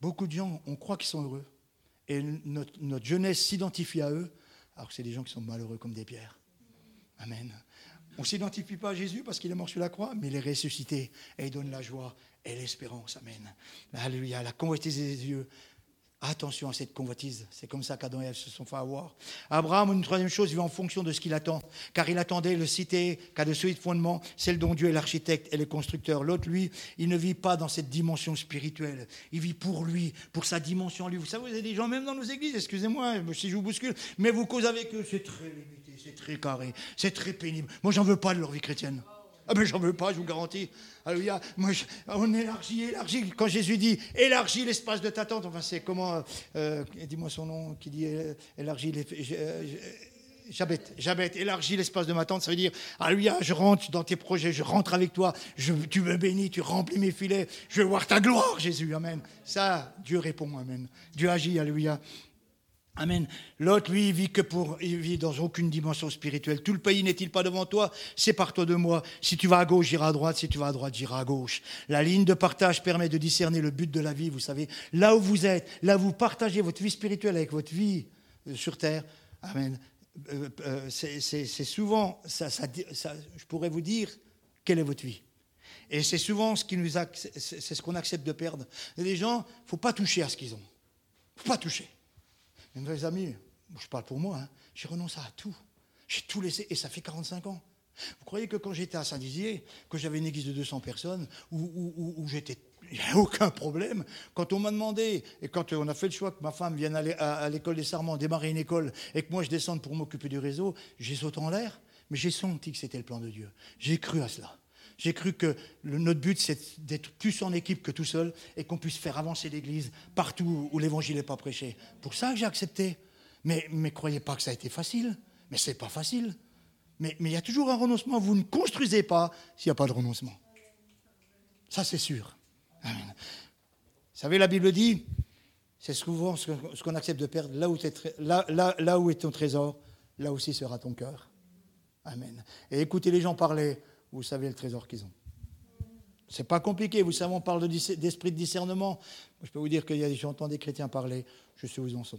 [SPEAKER 1] Beaucoup de gens, on croit qu'ils sont heureux. Et notre, jeunesse s'identifie à eux, alors que c'est des gens qui sont malheureux comme des pierres. Amen. On ne s'identifie pas à Jésus parce qu'il est mort sur la croix, mais il est ressuscité et il donne la joie et l'espérance. Amen. Alléluia. La convoitise des yeux Attention à cette convoitise. C'est comme ça qu'Adam et Ève se sont fait avoir. Abraham, une troisième chose, va en fonction de ce qu'il attend. Car il attendait le cité qu'a de solides fondements, celle dont Dieu est l'architecte et le constructeur. L'autre, lui, il ne vit pas dans cette dimension spirituelle. Il vit pour lui, pour sa dimension lui. Vous savez, vous avez des gens, même dans nos églises, excusez-moi si je vous bouscule, mais vous causez avec eux, c'est très limité, c'est très carré, c'est très pénible. Moi, j'en veux pas de leur vie chrétienne. Ah ben j'en veux pas, je vous garantis. Alléluia. Moi, on élargit, élargit. Quand Jésus dit élargis l'espace de ta tente, enfin c'est comment, euh, dis-moi son nom, qui dit euh, élargis les... Jabet, Jabet, élargis l'espace de ma tente, ça veut dire, Alléluia, je rentre dans tes projets, je rentre avec toi, tu me bénis, tu remplis mes filets, je veux voir ta gloire, Jésus, Amen. Ça, Dieu répond, Amen. Dieu agit, Alléluia. Amen. L'autre, lui, il vit que pour, il vit dans aucune dimension spirituelle. Tout le pays n'est-il pas devant toi? C'est par toi de moi. Si tu vas à gauche, j'irai à droite. Si tu vas à droite, j'irai à gauche. La ligne de partage permet de discerner le but de la vie. Vous savez, là où vous êtes, là où vous partagez votre vie spirituelle avec votre vie euh, sur terre. Amen. Euh, euh, c'est souvent, ça, je pourrais vous dire, quelle est votre vie. Et c'est souvent ce qu'on accepte de perdre. Les gens, faut pas toucher à ce qu'ils ont. Faut pas toucher. Mes amis, je parle pour moi, hein, j'ai renoncé à tout. J'ai tout laissé, et ça fait 45 ans. Vous croyez que quand j'étais à Saint-Dizier, que j'avais une église de 200 personnes, où, j'étais il n'y a aucun problème. Quand on m'a demandé, et quand on a fait le choix que ma femme vienne à, l'école des Sarments, démarrer une école, et que moi je descende pour m'occuper du réseau, j'ai sauté en l'air, mais j'ai senti que c'était le plan de Dieu. J'ai cru à cela. J'ai cru que notre but, c'est d'être plus en équipe que tout seul et qu'on puisse faire avancer l'Église partout où l'Évangile n'est pas prêché. Pour ça que j'ai accepté. Mais ne croyez pas que ça a été facile. Mais ce n'est pas facile. Mais il y a toujours un renoncement. Vous ne construisez pas s'il n'y a pas de renoncement. Ça, c'est sûr. Vous savez, la Bible dit, c'est souvent ce qu'on accepte de perdre. Là où est ton trésor, là aussi sera ton cœur. Amen. Et écoutez les gens parler vous savez le trésor qu'ils ont. C'est pas compliqué, vous savez, on parle d'esprit de, discernement. je peux vous dire qu'il y a j'entends des chrétiens parler, je sais où ils en sont.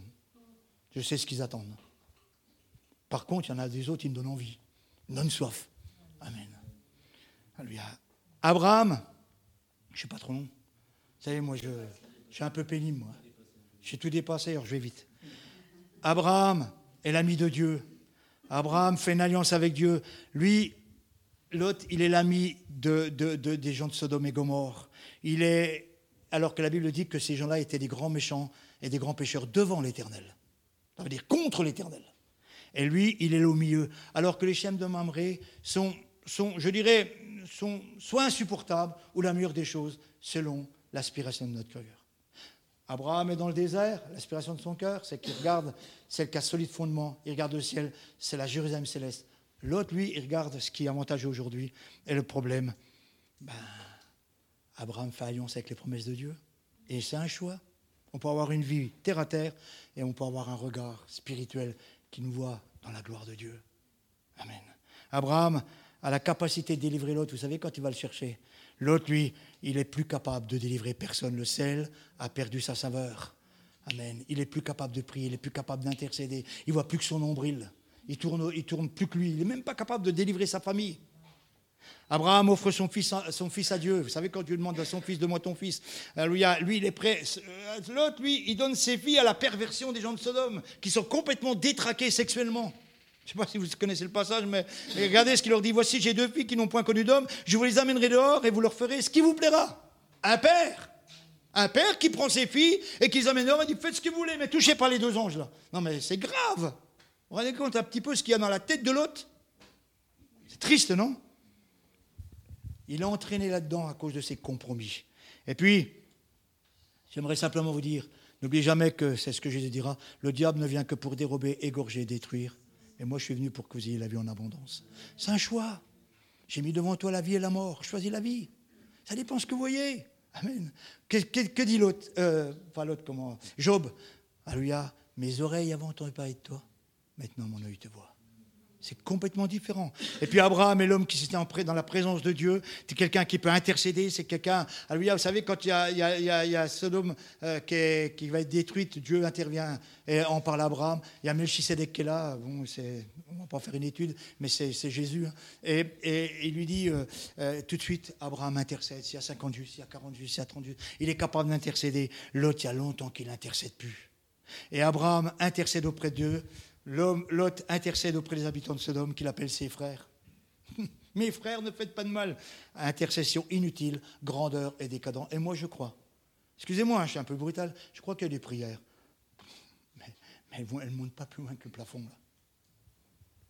[SPEAKER 1] Je sais ce qu'ils attendent. Par contre, il y en a des autres qui me donnent envie, non soif. Amen. Abraham, je ne suis pas trop long. Vous savez, moi, je, je suis un peu pénible, moi. J'ai tout dépassé, alors je vais vite. Abraham est l'ami de Dieu. Abraham fait une alliance avec Dieu. Lui, L'autre, il est l'ami de, des gens de Sodome et Gomorre. Il est, alors que la Bible dit que ces gens-là étaient des grands méchants et des grands pécheurs devant l'Éternel. Ça veut dire contre l'Éternel. Et lui, il est là au milieu. Alors que les chaînes de Mamré sont, je dirais, sont soit insupportables ou la meilleure des choses selon l'aspiration de notre cœur. Abraham est dans le désert, l'aspiration de son cœur, c'est qu'il regarde, c'est le cas solide fondement, il regarde le ciel, c'est la Jérusalem céleste. L'autre, lui, il regarde ce qui est avantageux aujourd'hui. Et le problème, ben, Abraham fait alliance avec les promesses de Dieu. Et c'est un choix. On peut avoir une vie terre à terre et on peut avoir un regard spirituel qui nous voit dans la gloire de Dieu. Amen. Abraham a la capacité de délivrer l'autre. Vous savez, quand il va le chercher, l'autre, lui, il est plus capable de délivrer personne. Le sel a perdu sa saveur. Amen. Il est plus capable de prier, il est plus capable d'intercéder. Il voit plus que son nombril. Il tourne, il tourne plus que lui. Il n'est même pas capable de délivrer sa famille. Abraham offre son fils, son fils à Dieu. Vous savez, quand Dieu demande à son fils, donne-moi ton fils, lui, il est prêt. L'autre, lui, il donne ses filles à la perversion des gens de Sodome, qui sont complètement détraqués sexuellement. Je ne sais pas si vous connaissez le passage, mais regardez ce qu'il leur dit. Voici, j'ai deux filles qui n'ont point connu d'homme. Je vous les amènerai dehors et vous leur ferez ce qui vous plaira. Un père. Un père qui prend ses filles et qui les amène dehors et dit Faites ce que vous voulez, mais touchez pas les deux anges là. Non, mais c'est grave. Vous vous rendez compte un petit peu ce qu'il y a dans la tête de l'autre C'est triste, non? Il est entraîné là-dedans à cause de ses compromis. Et puis, j'aimerais simplement vous dire, n'oubliez jamais que c'est ce que Jésus dira, le diable ne vient que pour dérober, égorger, détruire. Et moi, je suis venu pour que vous ayez la vie en abondance. C'est un choix. J'ai mis devant toi la vie et la mort. Choisis la vie. Ça dépend ce que vous voyez. Amen. Que, dit l'autre euh, l'autre, comment? Job. Alléluia. Mes oreilles avant entendu parler de toi. Maintenant, mon œil te voit. C'est complètement différent. Et puis Abraham est l'homme qui s'était dans la présence de Dieu. C'est quelqu'un qui peut intercéder. C'est quelqu'un. Vous savez, quand il y a, il y Sodome qui, va être détruite, Dieu intervient et on parle à Abraham. Il y a Melchisedec qui est là. Bon, on ne va pas faire une étude, mais c'est Jésus. Hein. Et, il lui dit euh, euh, tout de suite Abraham intercède. S'il y a 50 justes, s'il y a 40 justes, s'il y a 30 justes, il est capable d'intercéder. L'autre, il y a longtemps qu'il n'intercède plus. Et Abraham intercède auprès de Dieu. L'hôte intercède auprès des habitants de Sodome qu'il appelle ses frères. Mes frères, ne faites pas de mal. Intercession inutile, grandeur et décadent. Et moi, je crois. Excusez-moi, hein, je suis un peu brutal. Je crois qu'il y a des prières. Mais, elles ne montent pas plus loin que le plafond. Là.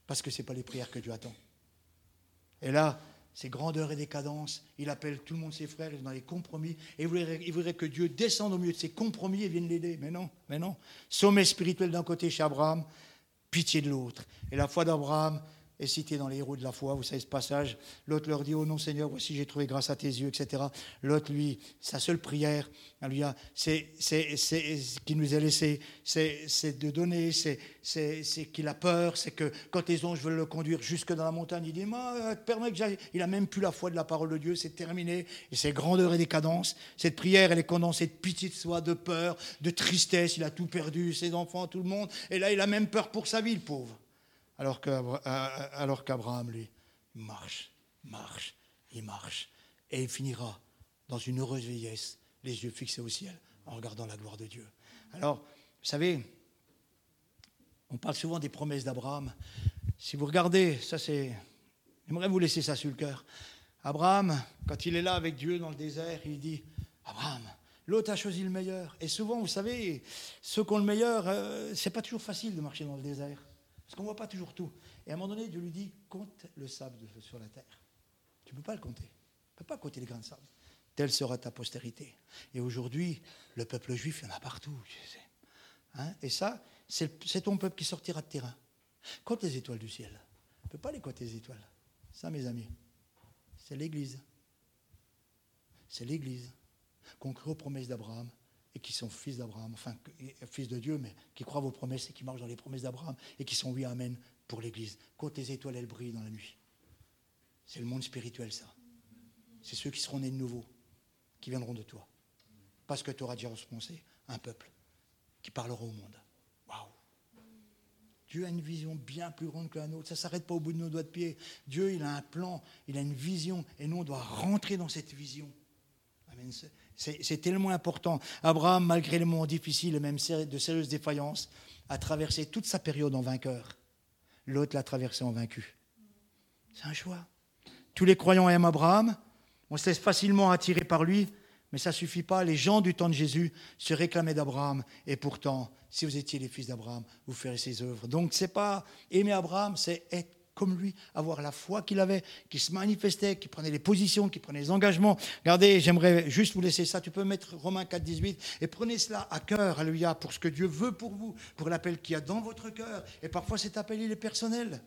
[SPEAKER 1] Parce que ce n'est pas les prières que Dieu attend. Et là, c'est grandeur et décadence. Il appelle tout le monde ses frères, il est dans les compromis. Et il voudrait, il voudrait, que Dieu descende au milieu de ses compromis et vienne l'aider. Mais non, mais non. Sommet spirituel d'un côté chez Abraham, pitié de l'autre. Et la foi d'Abraham est cité dans les héros de la foi. Vous savez ce passage. L'autre leur dit Oh non, Seigneur, voici j'ai trouvé grâce à tes yeux, etc. L'autre, lui, sa seule prière, c'est ce qui nous est laissé, c'est de donner, c'est qu'il a peur, c'est que quand les anges veulent le conduire jusque dans la montagne, il dit Moi, permets que j'aille. Il a même plus la foi de la parole de Dieu, c'est terminé. Et c'est grandeur et décadence. Cette prière, elle est condensée de pitié de soi, de peur, de tristesse. Il a tout perdu, ses enfants, tout le monde. Et là, il a même peur pour sa vie, le pauvre. Alors qu'Abraham, lui, marche, marche, il marche. Et il finira dans une heureuse vieillesse, les yeux fixés au ciel, en regardant la gloire de Dieu. Alors, vous savez, on parle souvent des promesses d'Abraham. Si vous regardez, ça c'est. J'aimerais vous laisser ça sur le cœur. Abraham, quand il est là avec Dieu dans le désert, il dit Abraham, l'autre a choisi le meilleur. Et souvent, vous savez, ceux qui ont le meilleur, euh, c'est pas toujours facile de marcher dans le désert. Parce qu'on ne voit pas toujours tout. Et à un moment donné, Dieu lui dit, compte le sable sur la terre. Tu ne peux pas le compter. Tu ne peux pas compter les grains de sable. Telle sera ta postérité. Et aujourd'hui, le peuple juif, il y en a partout. Hein? Et ça, c'est ton peuple qui sortira de terrain. Compte les étoiles du ciel. On ne peut pas les compter les étoiles. Ça, mes amis, c'est l'Église. C'est l'Église qu'on aux promesses d'Abraham, et qui sont fils d'Abraham, enfin fils de Dieu, mais qui croient vos promesses et qui marchent dans les promesses d'Abraham et qui sont oui, amen pour l'Église. Quand les étoiles, elles brillent dans la nuit. C'est le monde spirituel, ça. C'est ceux qui seront nés de nouveau, qui viendront de toi. Parce que tu auras déjà responsé un peuple qui parlera au monde. Waouh! Dieu a une vision bien plus grande que la nôtre. Ça ne s'arrête pas au bout de nos doigts de pied. Dieu, il a un plan, il a une vision, et nous, on doit rentrer dans cette vision. Amen. C'est tellement important. Abraham, malgré les moments difficiles et même de sérieuses défaillances, a traversé toute sa période en vainqueur. L'autre l'a traversé en vaincu. C'est un choix. Tous les croyants aiment Abraham. On se laisse facilement attirer par lui, mais ça ne suffit pas. Les gens du temps de Jésus se réclamaient d'Abraham. Et pourtant, si vous étiez les fils d'Abraham, vous ferez ses œuvres. Donc, ce pas aimer Abraham, c'est être comme lui, avoir la foi qu'il avait, qui se manifestait, qui prenait les positions, qui prenait les engagements. Regardez, j'aimerais juste vous laisser ça. Tu peux mettre Romains 4, 18 et prenez cela à cœur, alléluia, pour ce que Dieu veut pour vous, pour l'appel qu'il y a dans votre cœur. Et parfois, cet appel, il est personnel.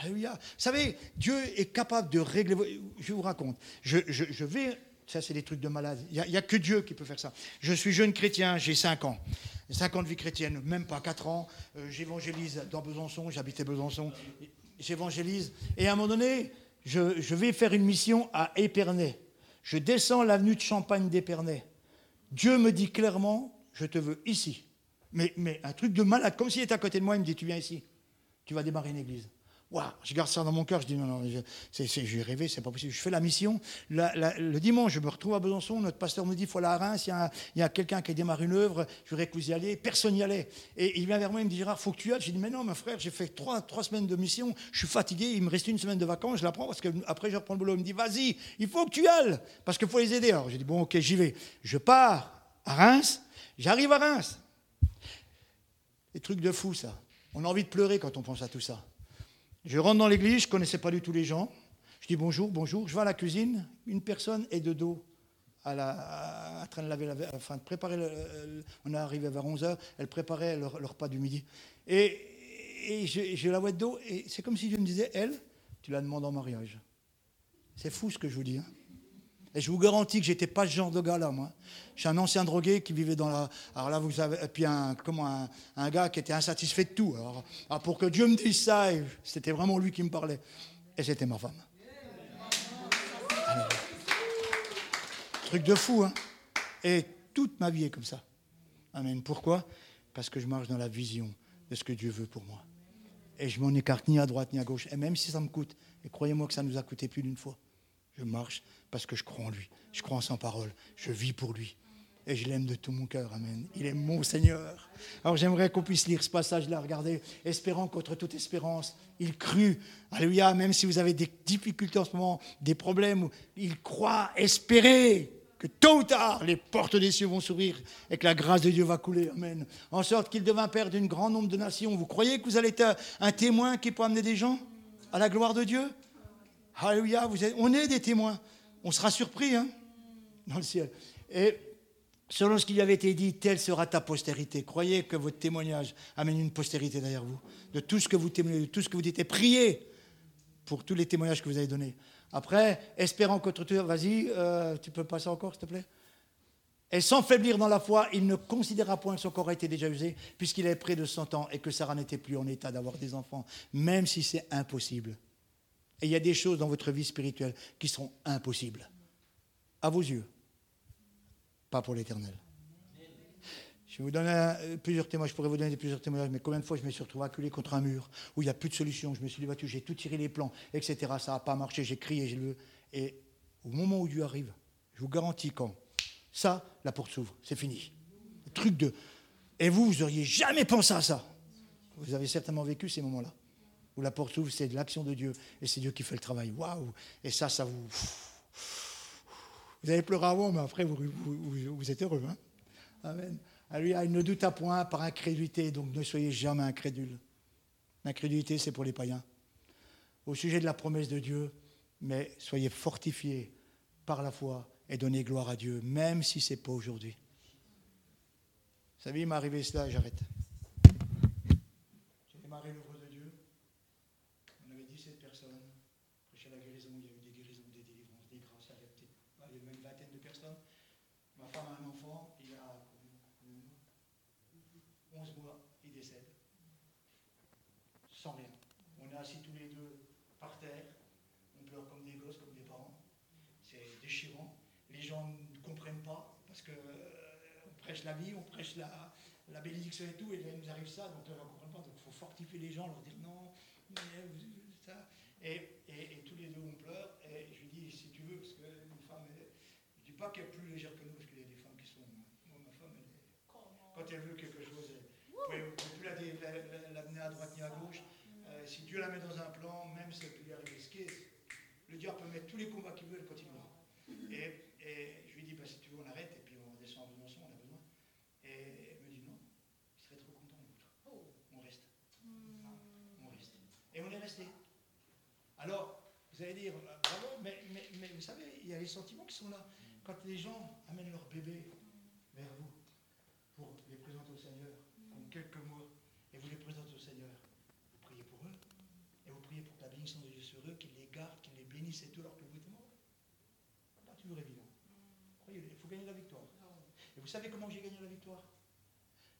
[SPEAKER 1] Alléluia. Vous savez, Dieu est capable de régler. Je vous raconte. Je, je, vais. Ça, c'est des trucs de malade. Il n'y a, que Dieu qui peut faire ça. Je suis jeune chrétien, j'ai 5 ans. 5 ans de vie chrétienne, même pas 4 ans. Euh, j'évangélise dans Besançon, j'habitais Besançon j'évangélise. Et à un moment donné, je, vais faire une mission à Épernay. Je descends l'avenue de Champagne d'Épernay. Dieu me dit clairement, je te veux ici. Mais, mais un truc de malade, comme s'il était à côté de moi, il me dit, tu viens ici. Tu vas démarrer une église je garde ça dans mon cœur, je dis non, non, j'ai rêvé, c'est pas possible. Je fais la mission. le dimanche, je me retrouve à Besançon, notre pasteur me dit il faut aller à Reims, il y a, quelqu'un qui a démarré une œuvre, je voudrais que vous y alliez. Personne n'y allait. Et il vient vers moi, il me dit Gérard, faut que tu ailles. J'ai dit mais non, mon frère, j'ai fait trois, trois semaines de mission, je suis fatigué, il me reste une semaine de vacances, je la prends parce que après je reprends le boulot. Il me dit vas-y, il faut que tu ailles, parce qu'il faut les aider. Alors j'ai dit bon, ok, j'y vais. Je pars à Reims, j'arrive à Reims. Des trucs de fou, ça. On a envie de pleurer quand on pense à tout ça. Je rentre dans l'église, je ne connaissais pas du tout les gens. Je dis bonjour, bonjour. Je vais à la cuisine, une personne est de dos, à la, en train de laver, la, enfin préparer. Le, on est arrivé vers 11h, elle préparait leur, repas du midi. Et, et je, je, la vois de dos, et c'est comme si Dieu me disait Elle, tu la demandes en mariage. C'est fou ce que je vous dis. Hein. Et je vous garantis que j'étais pas ce genre de gars-là, moi. Je suis un ancien drogué qui vivait dans la. Alors là, vous avez. Et puis un, comment, un, gars qui était insatisfait de tout. Alors, ah, pour que Dieu me dise ça, c'était vraiment lui qui me parlait. Et c'était ma femme. Truc de fou, hein. Et toute ma vie est comme ça. Amen. Pourquoi? Parce que je marche dans la vision de ce que Dieu veut pour moi. Et je m'en écarte ni à droite ni à gauche. Et même si ça me coûte, et croyez-moi que ça nous a coûté plus d'une fois, je marche parce que je crois en lui. Je crois en sa parole. Je vis pour lui. Et je l'aime de tout mon cœur. Amen. Il est mon Seigneur. Alors j'aimerais qu'on puisse lire ce passage-là. Regardez, espérant contre toute espérance, il crut. Alléluia. Même si vous avez des difficultés en ce moment, des problèmes, il croit, espérer que tôt ou tard, les portes des cieux vont s'ouvrir et que la grâce de Dieu va couler. Amen. En sorte qu'il devint père d'un grand nombre de nations. Vous croyez que vous allez être un témoin qui peut amener des gens à la gloire de Dieu? Alléluia. Vous êtes, on est des témoins on sera surpris hein, dans le ciel. Et selon ce qui lui avait été dit, telle sera ta postérité. Croyez que votre témoignage amène une postérité derrière vous. De tout ce que vous témoignez, de tout ce que vous dites. Et priez pour tous les témoignages que vous avez donnés. Après, espérant qu'autre tour, vas-y, euh, tu peux passer encore, s'il te plaît Et sans faiblir dans la foi, il ne considéra point que son corps a été déjà usé, puisqu'il avait près de 100 ans et que Sarah n'était plus en état d'avoir des enfants, même si c'est impossible. Et il y a des choses dans votre vie spirituelle qui seront impossibles. À vos yeux. Pas pour l'éternel. Je vous donner plusieurs témoignages, je pourrais vous donner plusieurs témoignages, mais combien de fois je me suis retrouvé acculé contre un mur où il n'y a plus de solution, je me suis débattu, j'ai tout tiré les plans, etc. Ça n'a pas marché, j'ai crié, j'ai le. Et au moment où Dieu arrive, je vous garantis quand ça, la porte s'ouvre, c'est fini. Le truc de. Et vous, vous n'auriez jamais pensé à ça. Vous avez certainement vécu ces moments-là où la porte s'ouvre, c'est de l'action de Dieu et c'est Dieu qui fait le travail. Waouh Et ça, ça vous. Vous avez pleuré avant, mais après, vous, vous, êtes heureux. Hein Amen. Alléluia. Il ne doute à point par incrédulité, donc ne soyez jamais incrédule. L'incrédulité, c'est pour les païens. Au sujet de la promesse de Dieu, mais soyez fortifiés par la foi et donnez gloire à Dieu, même si ce n'est pas aujourd'hui. Vous savez, il m'est arrivé cela, j'arrête. J'ai démarré l'œuvre de Dieu. On avait 17 personnes. Prêché la guérison, il y a eu des guérisons, des délivrances, des grâces. Il y avait une vingtaine de personnes. Ma femme a un enfant, il a 11 mois, il décède. Sans rien. On est assis tous les deux par terre. On pleure comme des gosses, comme des parents. C'est déchirant. Les gens ne comprennent pas parce que euh, on prêche la vie, on prêche la, la bénédiction et tout, et là, il nous arrive ça, donc on ne comprend pas. Donc il faut fortifier les gens, leur dire non, ça. Et, et, tous les deux on pleure, et je lui dis si tu veux, parce qu'une femme, je ne dis pas qu'elle est plus légère que nous, parce qu'il y a des femmes qui sont. Moi, ma femme, elle quand elle veut quelque chose, vous ne pouvez plus l'amener à droite ni à gauche. Euh, si Dieu la met dans un plan, même si elle peut lui arriver ce qui est, le diable peut mettre tous les combats qu'il veut, elle continuera. Et, et, je lui dis, bah, si tu veux, on arrête, et puis on descend en Besançon, on a besoin. Et elle me dit, non, il serait trop content l'autre. On reste. On reste. Et on est resté. Alors, vous allez dire, bah, bravo, mais, vous savez, il y a les sentiments qui sont là. Quand les gens amènent leur bébé vers vous pour les présenter au Seigneur, quelques mots et vous les présentez au Seigneur, vous priez pour eux et vous priez pour que la bénédiction de Dieu sur eux, qu'il les garde, qu'il les bénisse et tout alors que vous êtes mort. Pas toujours évident. Il faut gagner la victoire. Et vous savez comment j'ai gagné la victoire?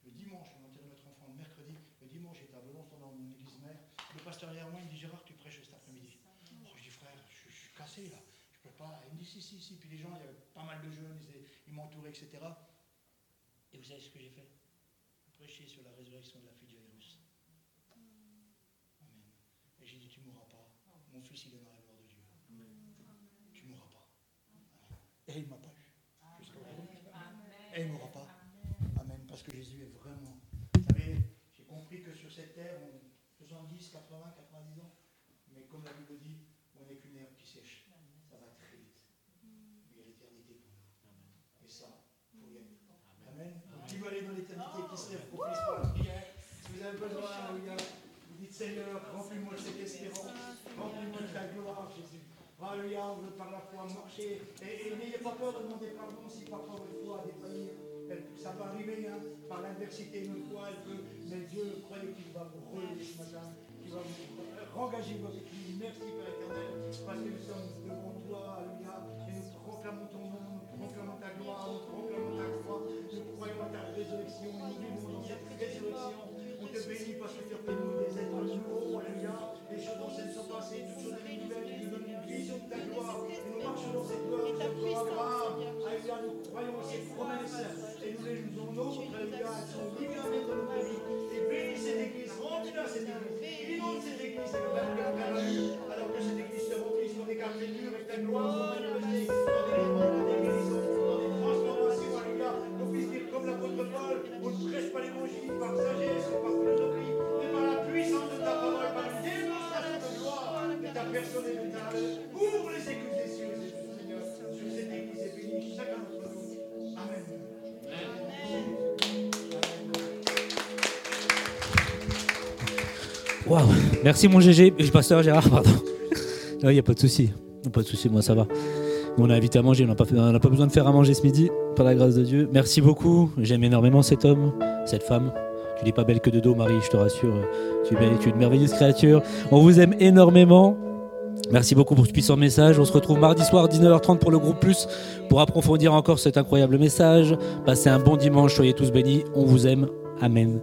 [SPEAKER 1] Le dimanche, on enterrait notre enfant le mercredi. Le dimanche, j'étais à Besançon dans mon église mère. Le pasteur derrière moi, il dit Gérard, tu prêches cet après-midi. Oh, je dis frère, je, suis cassé là. Je peux Il me dit si, si, si. Puis les gens, il y avait pas mal de jeunes, ils, ils m'entouraient, etc. Et vous savez ce que j'ai fait? Prêcher sur la résurrection de la fille de Jairus. Amen. Et j'ai dit, tu ne mourras pas. Mon fils, il est dans la gloire de Dieu. Tu ne mourras pas. Et il ne m'a pas eu. Et il ne mourra pas. Amen. Parce que Jésus est vraiment. Vous savez, j'ai compris que sur cette terre, on 70, 80, 90 ans. Mais comme la Bible dit, on n'est qu'une herbe qui sèche. Ça va très vite. Mais il y a l'éternité pour nous. Et ça, il faut y aller. Amen. Qui veut aller dans l'éternité, qui se lève avez besoin, Alléluia. Vous dites Seigneur, remplis-moi de cette espérance, remplis-moi de ta gloire, Jésus. Alléluia, on veut par la foi marcher. Et, n'ayez pas peur de demander pardon si parfois votre foi a défailli. Ça peut arriver, hein, par l'adversité, une foi, elle peut. Mais Dieu, croyez qu'il va vous relever ce matin, qu'il va vous rengager votre vie. Merci, Père éternel, parce que nous sommes devant toi, Alléluia, et nous proclamons ton nom, nous proclamons ta gloire, nous proclamons te bénis parce que tu as fait nous des êtres nouveaux. Alléluia. Les choses anciennes sont passées, toutes choses nouvelles. Nous donnes une vision de ta gloire. Et nous marchons dans cette gloire. Alléluia. Nous croyons à ces promesses. Et nous les. Alléluia. Libérées dans notre vie. Et bénis cette église. Remplis-la cette église. Inonde cette église. Et nous Alors que cette église se remplisse dans des quartiers murs et ta gloire soit manifestée
[SPEAKER 2] Waouh, merci mon GG, pasteur Gérard, pardon. Il n'y a pas de souci, pas de souci, moi ça va. On a invité à manger, on n'a pas, besoin de faire à manger ce midi, par la grâce de Dieu. Merci beaucoup, j'aime énormément cet homme, cette femme. Tu n'es pas belle que de dos, Marie, je te rassure. Tu es, belle, tu es une merveilleuse créature. On vous aime énormément. Merci beaucoup pour ce puissant message. On se retrouve mardi soir 19h30 pour le groupe Plus pour approfondir encore cet incroyable message. Passez un bon dimanche, soyez tous bénis. On vous aime. Amen.